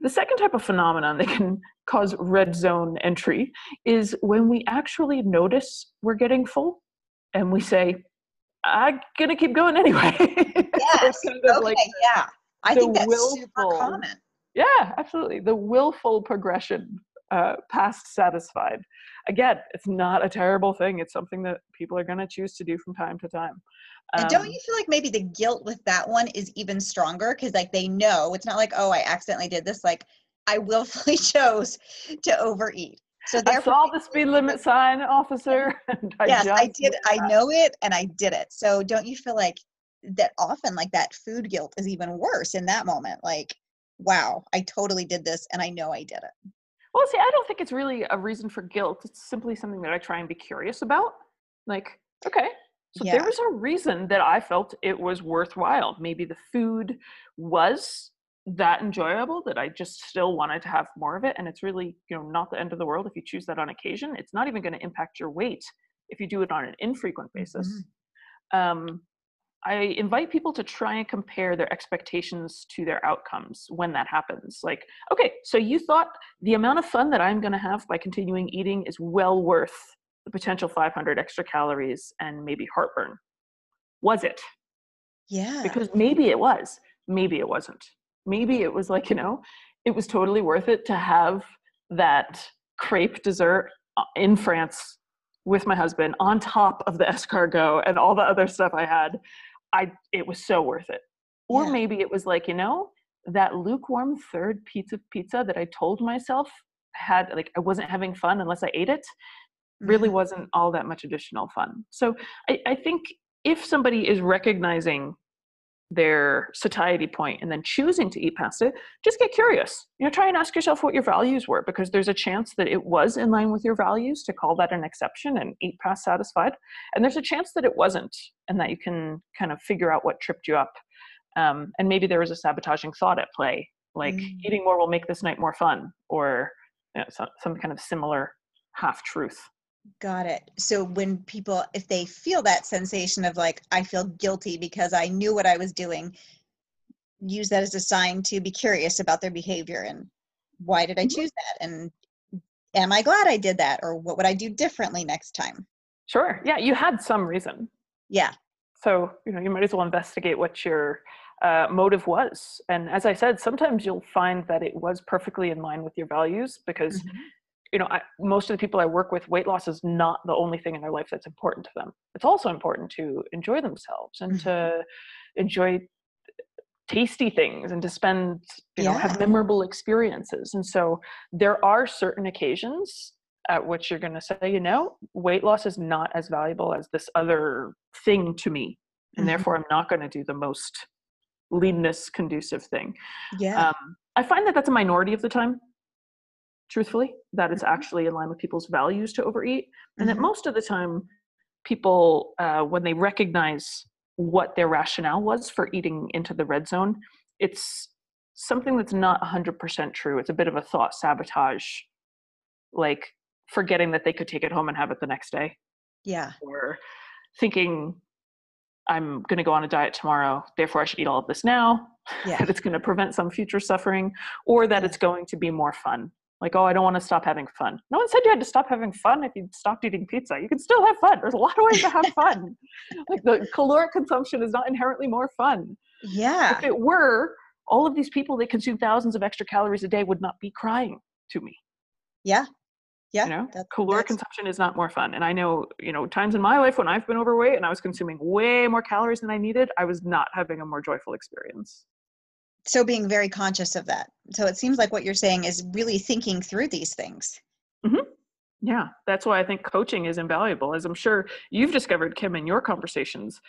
B: the second type of phenomenon that can cause red zone entry is when we actually notice we're getting full and we say I'm gonna keep going anyway. [LAUGHS]
A: Yes. kind of okay, like yeah. I think that's willful, super common.
B: Yeah, absolutely. The willful progression uh, past satisfied. Again, it's not a terrible thing. It's something that people are going to choose to do from time to time.
A: Um, and don't um, you feel like maybe the guilt with that one is even stronger because like they know it's not like oh I accidentally did this. Like I willfully [LAUGHS] chose to overeat.
B: So I saw the speed limit sign, officer. [LAUGHS]
A: I yes, I did. I know it, and I did it. So don't you feel like that? Often, like that food guilt is even worse in that moment. Like, wow, I totally did this, and I know I did it.
B: Well, see, I don't think it's really a reason for guilt. It's simply something that I try and be curious about. Like, okay, so yeah. there was a reason that I felt it was worthwhile. Maybe the food was that enjoyable that I just still wanted to have more of it. And it's really, you know, not the end of the world if you choose that on occasion. It's not even going to impact your weight if you do it on an infrequent basis. Mm-hmm. Um, I invite people to try and compare their expectations to their outcomes when that happens. Like, okay, so you thought the amount of fun that I'm going to have by continuing eating is well worth the potential 500 extra calories and maybe heartburn. Was it?
A: Yeah.
B: Because maybe it was, maybe it wasn't. Maybe it was like, you know, it was totally worth it to have that crepe dessert uh, in France with my husband on top of the [LAUGHS] escargot and all the other stuff I had I it was so worth it. Or yeah. maybe it was like, you know, that lukewarm third pizza pizza that I told myself had like I wasn't having fun unless I ate it really mm-hmm. wasn't all that much additional fun. So I, I think if somebody is recognizing their satiety point and then choosing to eat past it, just get curious. You know, try and ask yourself what your values were because there's a chance that it was in line with your values to call that an exception and eat past satisfied. And there's a chance that it wasn't and that you can kind of figure out what tripped you up. Um, and maybe there was a sabotaging thought at play, like mm. eating more will make this night more fun or you know, some, some kind of similar half truth.
A: Got it. So when people, if they feel that sensation of like, I feel guilty because I knew what I was doing, use that as a sign to be curious about their behavior and why did I mm-hmm. choose that? And am I glad I did that? Or what would I do differently next time?
B: Sure. Yeah, you had some reason.
A: Yeah.
B: So, you know, you might as well investigate what your uh, motive was. And as I said, sometimes you'll find that it was perfectly in line with your values because mm-hmm you know I, most of the people i work with weight loss is not the only thing in their life that's important to them it's also important to enjoy themselves and mm-hmm. to enjoy tasty things and to spend you yeah. know have memorable experiences and so there are certain occasions at which you're going to say you know weight loss is not as valuable as this other thing to me and mm-hmm. therefore i'm not going to do the most leanness conducive thing
A: yeah um,
B: i find that that's a minority of the time truthfully that it's mm-hmm. actually in line with people's values to overeat and mm-hmm. that most of the time people uh, when they recognize what their rationale was for eating into the red zone it's something that's not 100% true it's a bit of a thought sabotage like forgetting that they could take it home and have it the next day
A: yeah
B: or thinking i'm going to go on a diet tomorrow therefore i should eat all of this now [LAUGHS] yeah. that it's going to prevent some future suffering or that yeah. it's going to be more fun like oh i don't want to stop having fun. No one said you had to stop having fun if you stopped eating pizza. You can still have fun. There's a lot of ways to have fun. [LAUGHS] Like the caloric consumption is not inherently more fun.
A: Yeah.
B: If it were all of these people that consume thousands of extra calories a day would not be crying to me.
A: Yeah. Yeah
B: you know? that's, caloric that's... consumption is not more fun. And i know you know times in my life when i've been overweight and i was consuming way more calories than i needed i was not having a more joyful experience
A: so being very conscious of that so it seems like what you're saying is really thinking through these things
B: mm-hmm. yeah that's why i think coaching is invaluable as i'm sure you've discovered kim in your conversations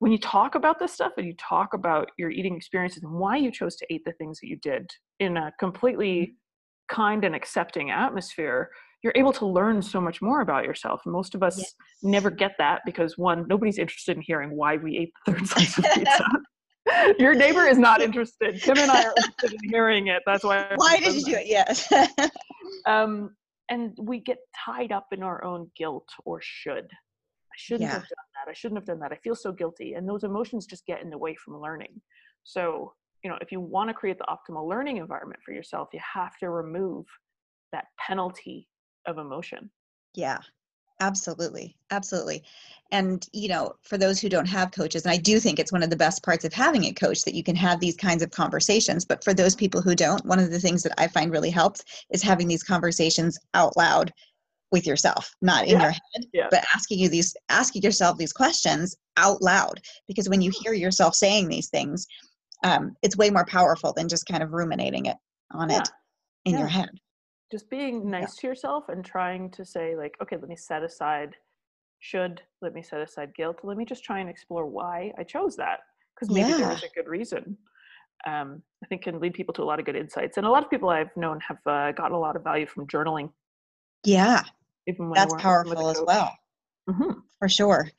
B: when you talk about this stuff and you talk about your eating experiences and why you chose to eat the things that you did in a completely mm-hmm. kind and accepting atmosphere you're able to learn so much more about yourself. Most of us yes. never get that because one, nobody's interested in hearing why we ate the third slice of pizza. [LAUGHS] [LAUGHS] Your neighbor is not [LAUGHS] interested. Tim and I are interested in hearing it. That's why.
A: I why did you do it? Yes. [LAUGHS]
B: um, and we get tied up in our own guilt or should. I shouldn't yeah. have done that. I shouldn't have done that. I feel so guilty. And those emotions just get in the way from learning. So, you know, if you want to create the optimal learning environment for yourself, you have to remove that penalty of emotion.
A: Yeah. Absolutely. Absolutely. And, you know, for those who don't have coaches, and I do think it's one of the best parts of having a coach that you can have these kinds of conversations. But for those people who don't, one of the things that I find really helps is having these conversations out loud with yourself, not in yeah. your head, yeah. but asking you these, asking yourself these questions out loud. Because when you hear yourself saying these things, um, it's way more powerful than just kind of ruminating it on yeah. it in your head
B: just being nice yeah. to yourself and trying to say like okay let me set aside should let me set aside guilt let me just try and explore why i chose that because maybe yeah. there was a good reason um, i think can lead people to a lot of good insights and a lot of people i've known have uh, gotten a lot of value from journaling
A: yeah even when that's powerful as well mm-hmm. for sure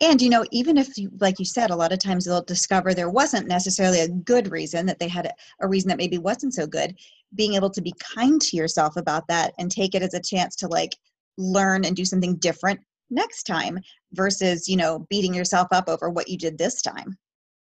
A: And, you know, even if, you, like you said, a lot of times they'll discover there wasn't necessarily a good reason, that they had a reason that maybe wasn't so good, being able to be kind to yourself about that and take it as a chance to like learn and do something different next time versus, you know, beating yourself up over what you did this time,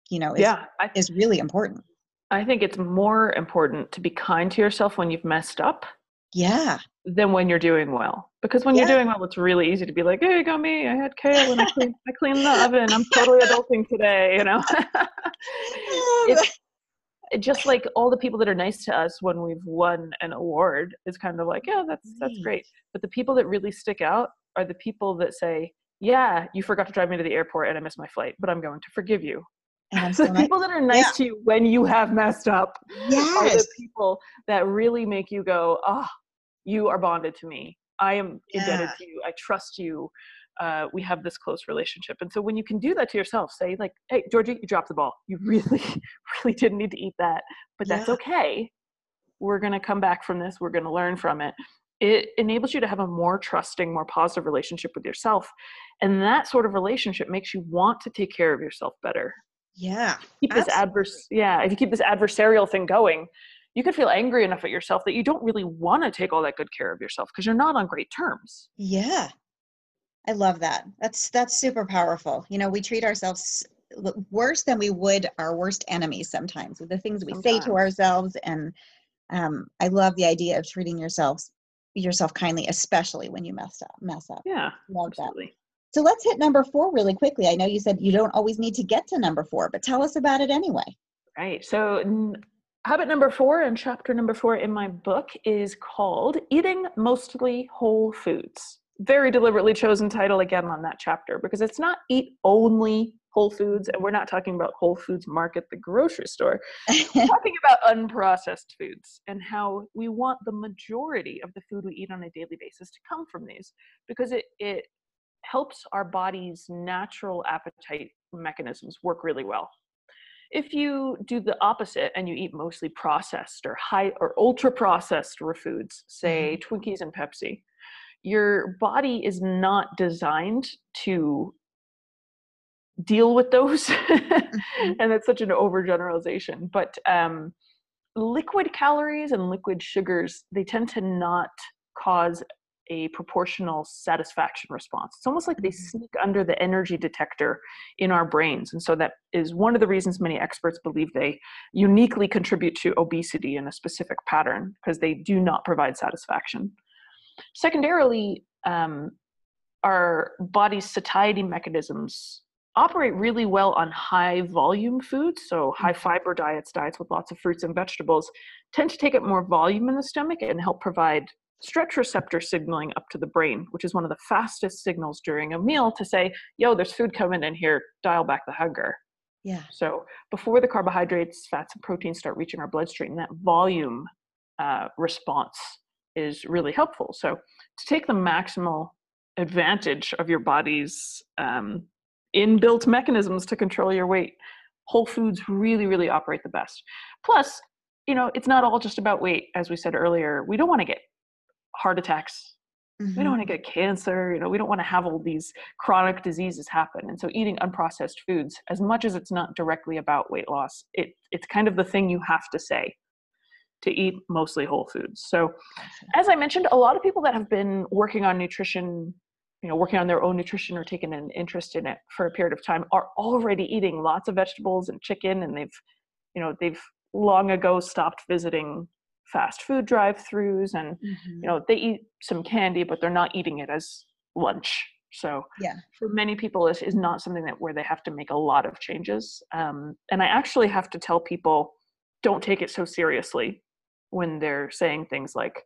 A: you know, is,
B: yeah, I,
A: is really important.
B: I think it's more important to be kind to yourself when you've messed up.
A: Yeah.
B: Than when you're doing well. Because when yeah. you're doing well, it's really easy to be like, hey, you got me. I had kale and I cleaned, I cleaned the oven. I'm totally adulting today, you know? [LAUGHS] it's [LAUGHS] just like all the people that are nice to us when we've won an award is kind of like, yeah, that's that's great. But the people that really stick out are the people that say, yeah, you forgot to drive me to the airport and I missed my flight, but I'm going to forgive you. And the [LAUGHS] people that are nice yeah. to you when you have messed up yes. are the people that really make you go, oh, you are bonded to me. I am indebted to you. I trust you. Uh, we have this close relationship. And so when you can do that to yourself, say like, hey, Georgie, you dropped the ball. You [LAUGHS] really, really didn't need to eat that, but that's yeah. okay. We're going to come back from this. We're going to learn from it. It enables you to have a more trusting, more positive relationship with yourself. And that sort of relationship makes you want to take care of yourself better.
A: Yeah.
B: Keep this adverse, yeah. If you keep this adversarial thing going, you could feel angry enough at yourself that you don't really want to take all that good care of yourself because you're not on great terms.
A: Yeah. I love that. That's that's super powerful. You know, we treat ourselves worse than we would our worst enemies sometimes with the things we sometimes. say to ourselves and um, I love the idea of treating yourselves yourself kindly, especially when you mess up. Mess up.
B: Yeah,
A: love absolutely. that. So let's hit number four really quickly. I know you said you don't always need to get to number four, but tell us about it anyway.
B: Right. So habit number four and chapter number four in my book is called Eating Mostly Whole Foods. Very deliberately chosen title again on that chapter because it's not eat only whole foods and we're not talking about whole foods market the grocery store. We're [LAUGHS] talking about unprocessed foods and how we want the majority of the food we eat on a daily basis to come from these because it, it helps our body's natural appetite mechanisms work really well if you do the opposite and you eat mostly processed or high or ultra processed foods say mm-hmm. twinkies and pepsi your body is not designed to deal with those mm-hmm. [LAUGHS] and that's such an overgeneralization but um, liquid calories and liquid sugars they tend to not cause a proportional satisfaction response it's almost like they mm-hmm. sneak under the energy detector in our brains and so that is one of the reasons many experts believe they uniquely contribute to obesity in a specific pattern because they do not provide satisfaction Secondarily, um, our body's satiety mechanisms operate really well on high volume foods. So, high mm-hmm. fiber diets, diets with lots of fruits and vegetables, tend to take up more volume in the stomach and help provide stretch receptor signaling up to the brain, which is one of the fastest signals during a meal to say, yo, there's food coming in here, dial back the hunger.
A: Yeah.
B: So, before the carbohydrates, fats, and proteins start reaching our bloodstream, that volume uh, response is really helpful. So to take the maximal advantage of your body's um, inbuilt mechanisms to control your weight, whole foods really, really operate the best. Plus, you know, it's not all just about weight, as we said earlier. We don't want to get heart attacks. Mm-hmm. We don't want to get cancer. You know, we don't want to have all these chronic diseases happen. And so, eating unprocessed foods, as much as it's not directly about weight loss, it it's kind of the thing you have to say to eat mostly whole foods. So, as I mentioned, a lot of people that have been working on nutrition, you know, working on their own nutrition or taking an interest in it for a period of time are already eating lots of vegetables and chicken, and they've, you know, they've long ago stopped visiting fast food drive-throughs, and mm-hmm. you know, they eat some candy, but they're not eating it as lunch. So,
A: yeah,
B: for many people, this is not something that where they have to make a lot of changes. Um, and I actually have to tell people don't take it so seriously when they're saying things like,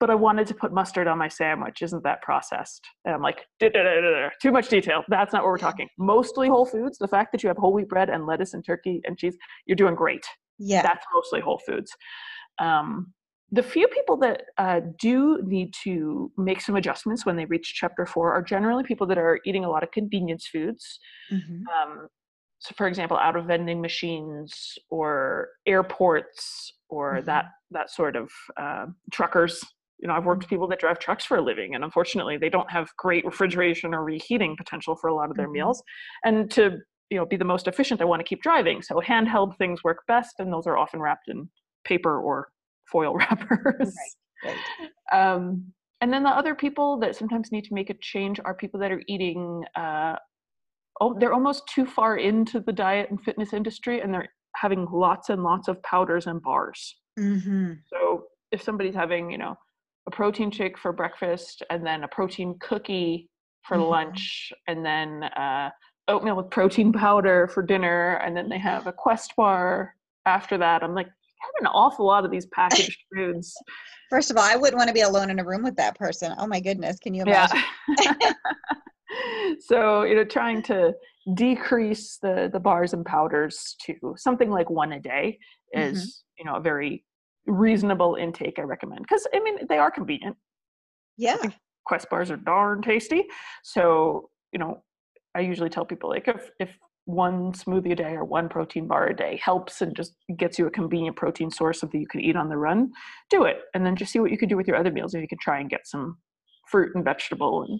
B: but I wanted to put mustard on my sandwich. Isn't that processed? And I'm like, too much detail. That's not what we're talking. Mostly whole foods. The fact that you have whole wheat bread and lettuce and turkey and cheese, you're doing great.
A: Yeah.
B: That's mostly whole foods. Um, the few people that uh, do need to make some adjustments when they reach chapter four are generally people that are eating a lot of convenience foods. Mm-hmm. Um, so, for example, out of vending machines or airports or mm-hmm. that that sort of uh, truckers you know, I've worked with people that drive trucks for a living, and unfortunately, they don't have great refrigeration or reheating potential for a lot of their mm-hmm. meals. And to you know be the most efficient, I want to keep driving. So handheld things work best, and those are often wrapped in paper or foil [LAUGHS] wrappers. Right. right. Um, and then the other people that sometimes need to make a change are people that are eating. Uh, oh, they're almost too far into the diet and fitness industry, and they're having lots and lots of powders and bars. Mm-hmm. So if somebody's having, you know, a protein shake for breakfast and then a protein cookie for mm-hmm. lunch and then uh, oatmeal with protein powder for dinner and then they have a quest bar after that i'm like have an awful lot of these packaged [LAUGHS] foods.
A: First of all i wouldn't want to be alone in a room with that person. Oh my goodness can you imagine?
B: Yeah. [LAUGHS] so you know trying to decrease the the bars and powders to something like one a day is mm-hmm. you know a very reasonable intake i recommend because i mean they are convenient.
A: Yeah.
B: quest bars are darn tasty. So you know i usually tell people like if if one smoothie a day or one protein bar a day helps and just gets you a convenient protein source something you can eat on the run do it and then just see what you can do with your other meals if you can try and get some fruit and vegetable and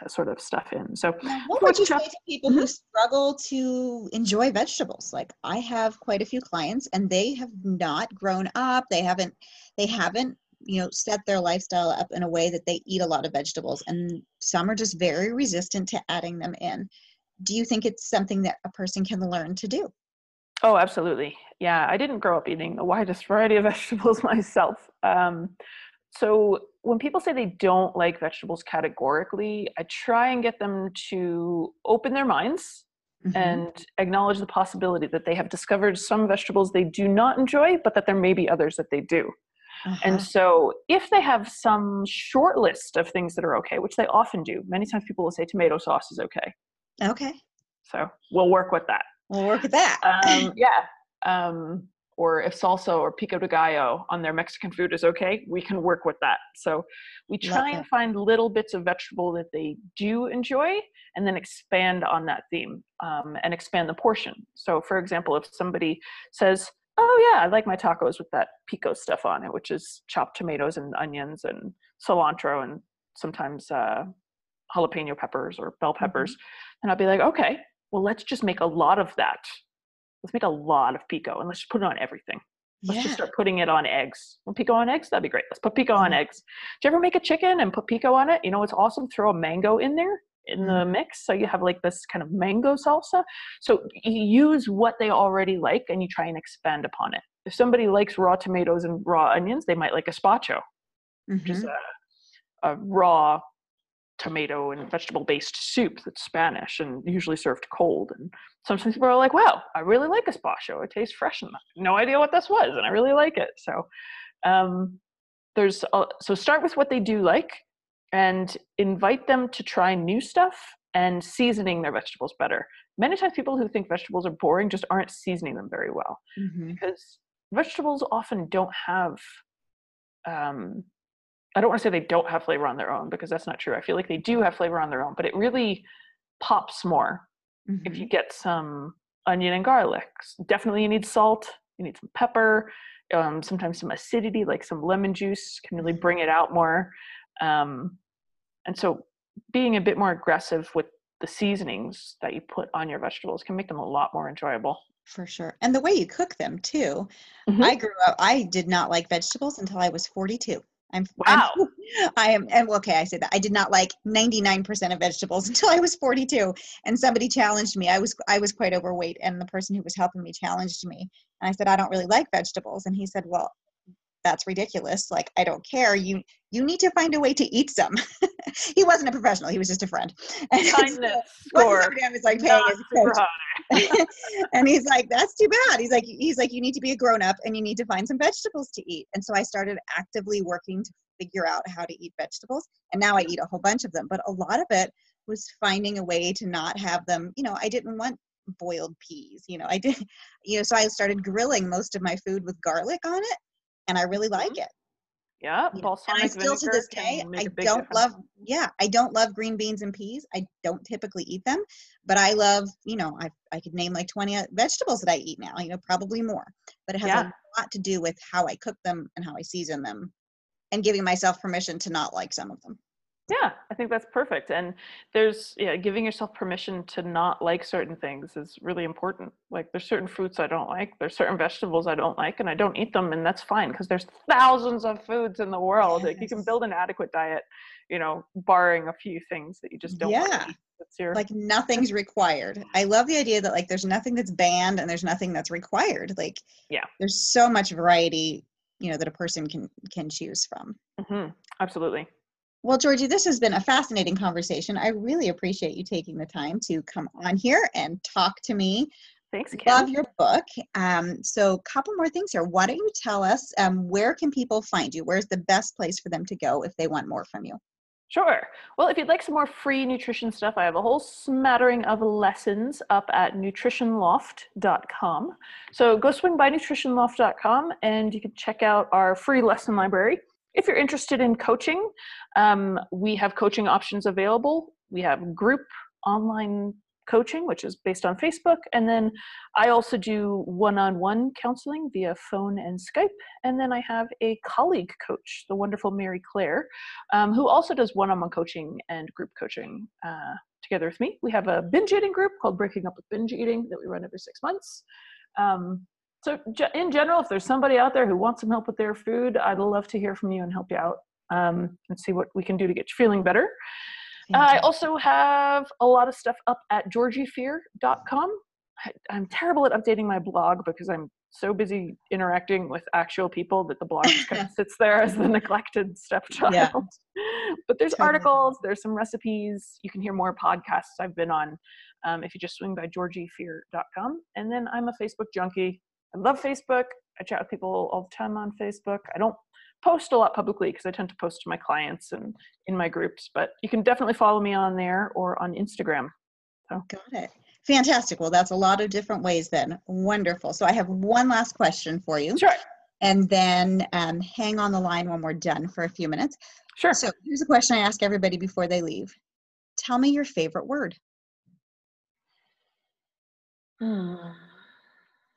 B: that sort of stuff in. So,
A: now, what would you say to people mm-hmm. who struggle to enjoy vegetables? Like I have quite a few clients, and they have not grown up. They haven't. They haven't you know set their lifestyle up in a way that they eat a lot of vegetables and some are just very resistant to adding them in do you think it's something that a person can learn to do
B: oh absolutely yeah i didn't grow up eating the widest variety of [LAUGHS] vegetables myself um, so when people say they don't like vegetables categorically, I try and get them to open their minds mm-hmm. and acknowledge the possibility that they have discovered some vegetables they do not enjoy, but that there may be others that they do. Uh-huh. And so, if they have some short list of things that are okay, which they often do, many times people will say tomato sauce is okay.
A: Okay.
B: So, we'll work with that.
A: We'll work with that.
B: um, [LAUGHS] yeah. Um, or if salsa or pico de gallo on their Mexican food is okay, we can work with that. So we try and find little bits of vegetable that they do enjoy and then expand on that theme um, and expand the portion. So, for example, if somebody says, Oh, yeah, I like my tacos with that pico stuff on it, which is chopped tomatoes and onions and cilantro and sometimes uh, jalapeno peppers or bell peppers, mm-hmm. and I'll be like, Okay, well, let's just make a lot of that let's make a lot of pico and let's just put it on everything. Let's yeah. just start putting it on eggs. Want pico on eggs? That'd be great. Let's put pico mm-hmm. on eggs. Do you ever make a chicken and put pico on it? You know, it's awesome. Throw a mango in there in mm-hmm. the mix. So you have like this kind of mango salsa. So you use what they already like and you try and expand upon it. If somebody likes raw tomatoes and raw onions, they might like gazpacho, mm-hmm. which is mm-hmm. a, a raw tomato and vegetable based soup that's Spanish and usually served cold. And sometimes people are like, wow, I really like gazpacho. It tastes fresh and no idea what this was. And I really like it. So um, there's, a, so start with what they do like and invite them to try new stuff and seasoning their vegetables better. Many times people who think vegetables are boring just aren't seasoning them very well mm-hmm. because vegetables often don't have um, I don't want to say they don't have flavor on their own because that's not true. I feel like they do have flavor on their own, but it really pops more mm-hmm. if you get some onion and garlic. Definitely, you need salt. You need some pepper. Um, sometimes some acidity, like some lemon juice, can really bring it out more. Um, and so, being a bit more aggressive with the seasonings that you put on your vegetables can make them a lot more enjoyable.
A: For sure. And the way you cook them too. Mm-hmm. I grew up, I did not like vegetables until I was 42. I'm
B: wow.
A: I'm, [LAUGHS] I am, and okay, I say that I did not like 99% of vegetables [LAUGHS] until I was 42, and somebody challenged me. I was I was quite overweight, and the person who was helping me challenged me, and I said I don't really like vegetables, and he said, well, that's ridiculous like i don't care you you need to find a way to eat some [LAUGHS] [LAUGHS] he wasn't a professional he was just a friend [LAUGHS]
B: and kindness score
A: was like paying his coach. [LAUGHS] and he's like that's too bad he's like he's like you need to be a grown-up and you need to find some vegetables to eat and so i started actively working to figure out how to eat vegetables and now i eat a whole bunch of them but a lot of it was finding a way to not have them you know i didn't want boiled peas you know i did you know so i started grilling most of my food with garlic on it and I really like mm-hmm. it.
B: Yeah,
A: and I still to this day I don't difference. love yeah, I don't love green beans and peas. I don't typically eat them, but I love, you know, I I could name like 20 uh, vegetables that I eat now, you know, probably more. But it has yeah. a lot to do with how I cook them and how I season them. and giving myself permission to not like some of them.
B: Yeah, I think that's perfect. And there's yeah, giving yourself permission to not like certain things is really important. Like there's certain fruits I don't like, there's certain vegetables I don't like, and I don't eat them, and that's fine because there's thousands of foods in the world. Yes. Like you can build an adequate diet, you know, barring a few things that you just don't
A: yeah. Your- like nothing's required. I love the idea that like there's nothing that's banned and there's nothing that's required. Like
B: yeah,
A: there's so much variety, you know, that a person can can choose from.
B: Mm-hmm. Absolutely.
A: Well, Georgie, this has been a fascinating conversation. I really appreciate you taking the time to come on here and talk to me.
B: Thanks, Kim.
A: Love your book. Um, so, a couple more things here. Why don't you tell us um, where can people find you? Where's the best place for them to go if they want more from you?
B: Sure. Well, if you'd like some more free nutrition stuff, I have a whole smattering of lessons up at nutritionloft.com. So go swing by nutritionloft.com and you can check out our free lesson library if you're interested in coaching, um, we have coaching options available. We have group online coaching, which is based on Facebook. And then I also do one on one counseling via phone and Skype. And then I have a colleague coach, the wonderful Mary Claire, um, who also does one on one coaching and group coaching uh, together with me. We have a binge eating group called Breaking Up with Binge Eating that we run every six months. Um, so, in general, if there's somebody out there who wants some help with their food, I'd love to hear from you and help you out um, and see what we can do to get you feeling better. I also have a lot of stuff up at georgiefear.com. I, I'm terrible at updating my blog because I'm so busy interacting with actual people that the blog just kind of [LAUGHS] sits there as the neglected stepchild. Yeah. but there's articles, there's some recipes. You can hear more podcasts I've been on um, if you just swing by georgiefear.com. And then I'm a Facebook junkie. I love Facebook. I chat with people all the time on Facebook. I don't post a lot publicly because I tend to post to my clients and in my groups, but you can definitely follow me on there or on Instagram.
A: So. Got it. Fantastic. Well, that's a lot of different ways then. Wonderful. So I have one last question for you.
B: Sure.
A: And then um, hang on the line when we're done for a few minutes.
B: Sure.
A: So here's a question I ask everybody before they leave. Tell me your favorite word.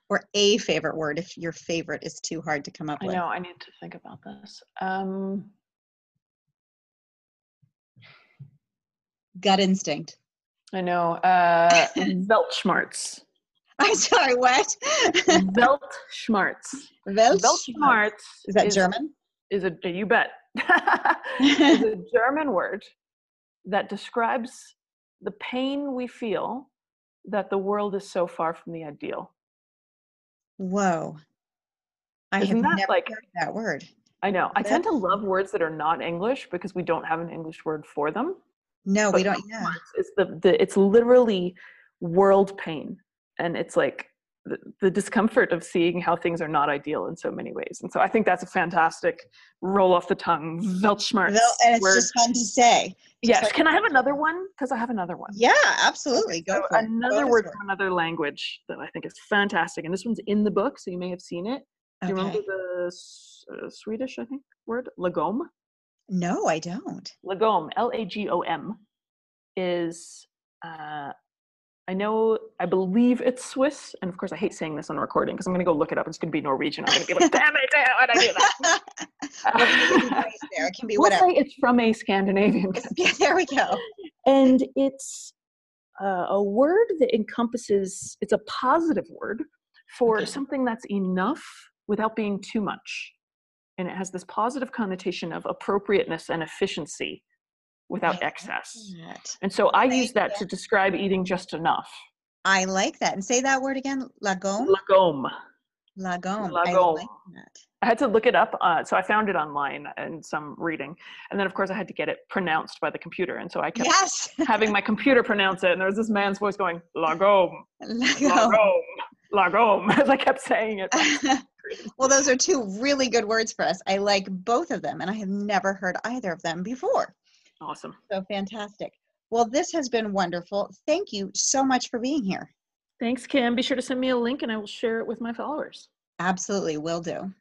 A: Or a favorite word if your favorite is too hard to come up
B: I
A: with.
B: I know, I need to think about this. Um,
A: Gut instinct.
B: I know. Uh, [LAUGHS] Weltschmerz.
A: I'm sorry, what?
B: Weltschmerz. [LAUGHS]
A: Weltschmerz. Is that
B: is,
A: German?
B: Is a you bet. [LAUGHS] is a German word that describes the pain we feel that the world is so far from the ideal.
A: Whoa. I Isn't have never like, heard that word.
B: I know. I tend to love words that are not English because we don't have an English word for them.
A: No, but we don't. Yeah.
B: It's the, the it's literally world pain. And it's like the, the, discomfort of seeing how things are not ideal in so many ways. And so I think that's a fantastic roll off the tongue, Weltschmerz. Well,
A: and it's word. just fun to say.
B: Yes. Like, Can I have another one? Because I have another one.
A: Yeah, absolutely. Go so
B: Another Go word from another language that I think is fantastic. And this one's in the book, so you may have seen it. Do you remember the uh, Swedish, I think, word? Lagom?
A: No, I don't.
B: Lagom, L A G O M, is uh, I know, I believe it's Swiss, and of course, I hate saying this on recording because I'm going to go look it up. It's going to be Norwegian. I'm going to be like, "Damn it! Why did I do
A: that?" [LAUGHS] there, it can be whatever.
B: We'll say it's from a Scandinavian country.
A: Yeah, [LAUGHS] there we go.
B: And it's uh, a word that encompasses. It's a positive word for okay. something that's enough without being too much, and it has this positive connotation of appropriateness and efficiency without excess. And so I use that to describe eating just enough.
A: I like that. And say that word again. Lagom.
B: Lagom.
A: Lagom.
B: Lagom. I, like I had to look it up. Uh, so I found it online and some reading. And then, of course, I had to get it pronounced by the computer. And so I kept
A: yes.
B: having my computer pronounce it. And there was this man's voice going, Lagom. Lagom. Lagom. [LAUGHS] As I kept saying it. [LAUGHS]
A: well, those are two really good words for us. I like both of them. And I have never heard either of them before.
B: Awesome.
A: So fantastic. Well, this has been wonderful. Thank you so much for being here.
B: Thanks, Kim. Be sure to send me a link and I will share it with my followers.
A: Absolutely, will do.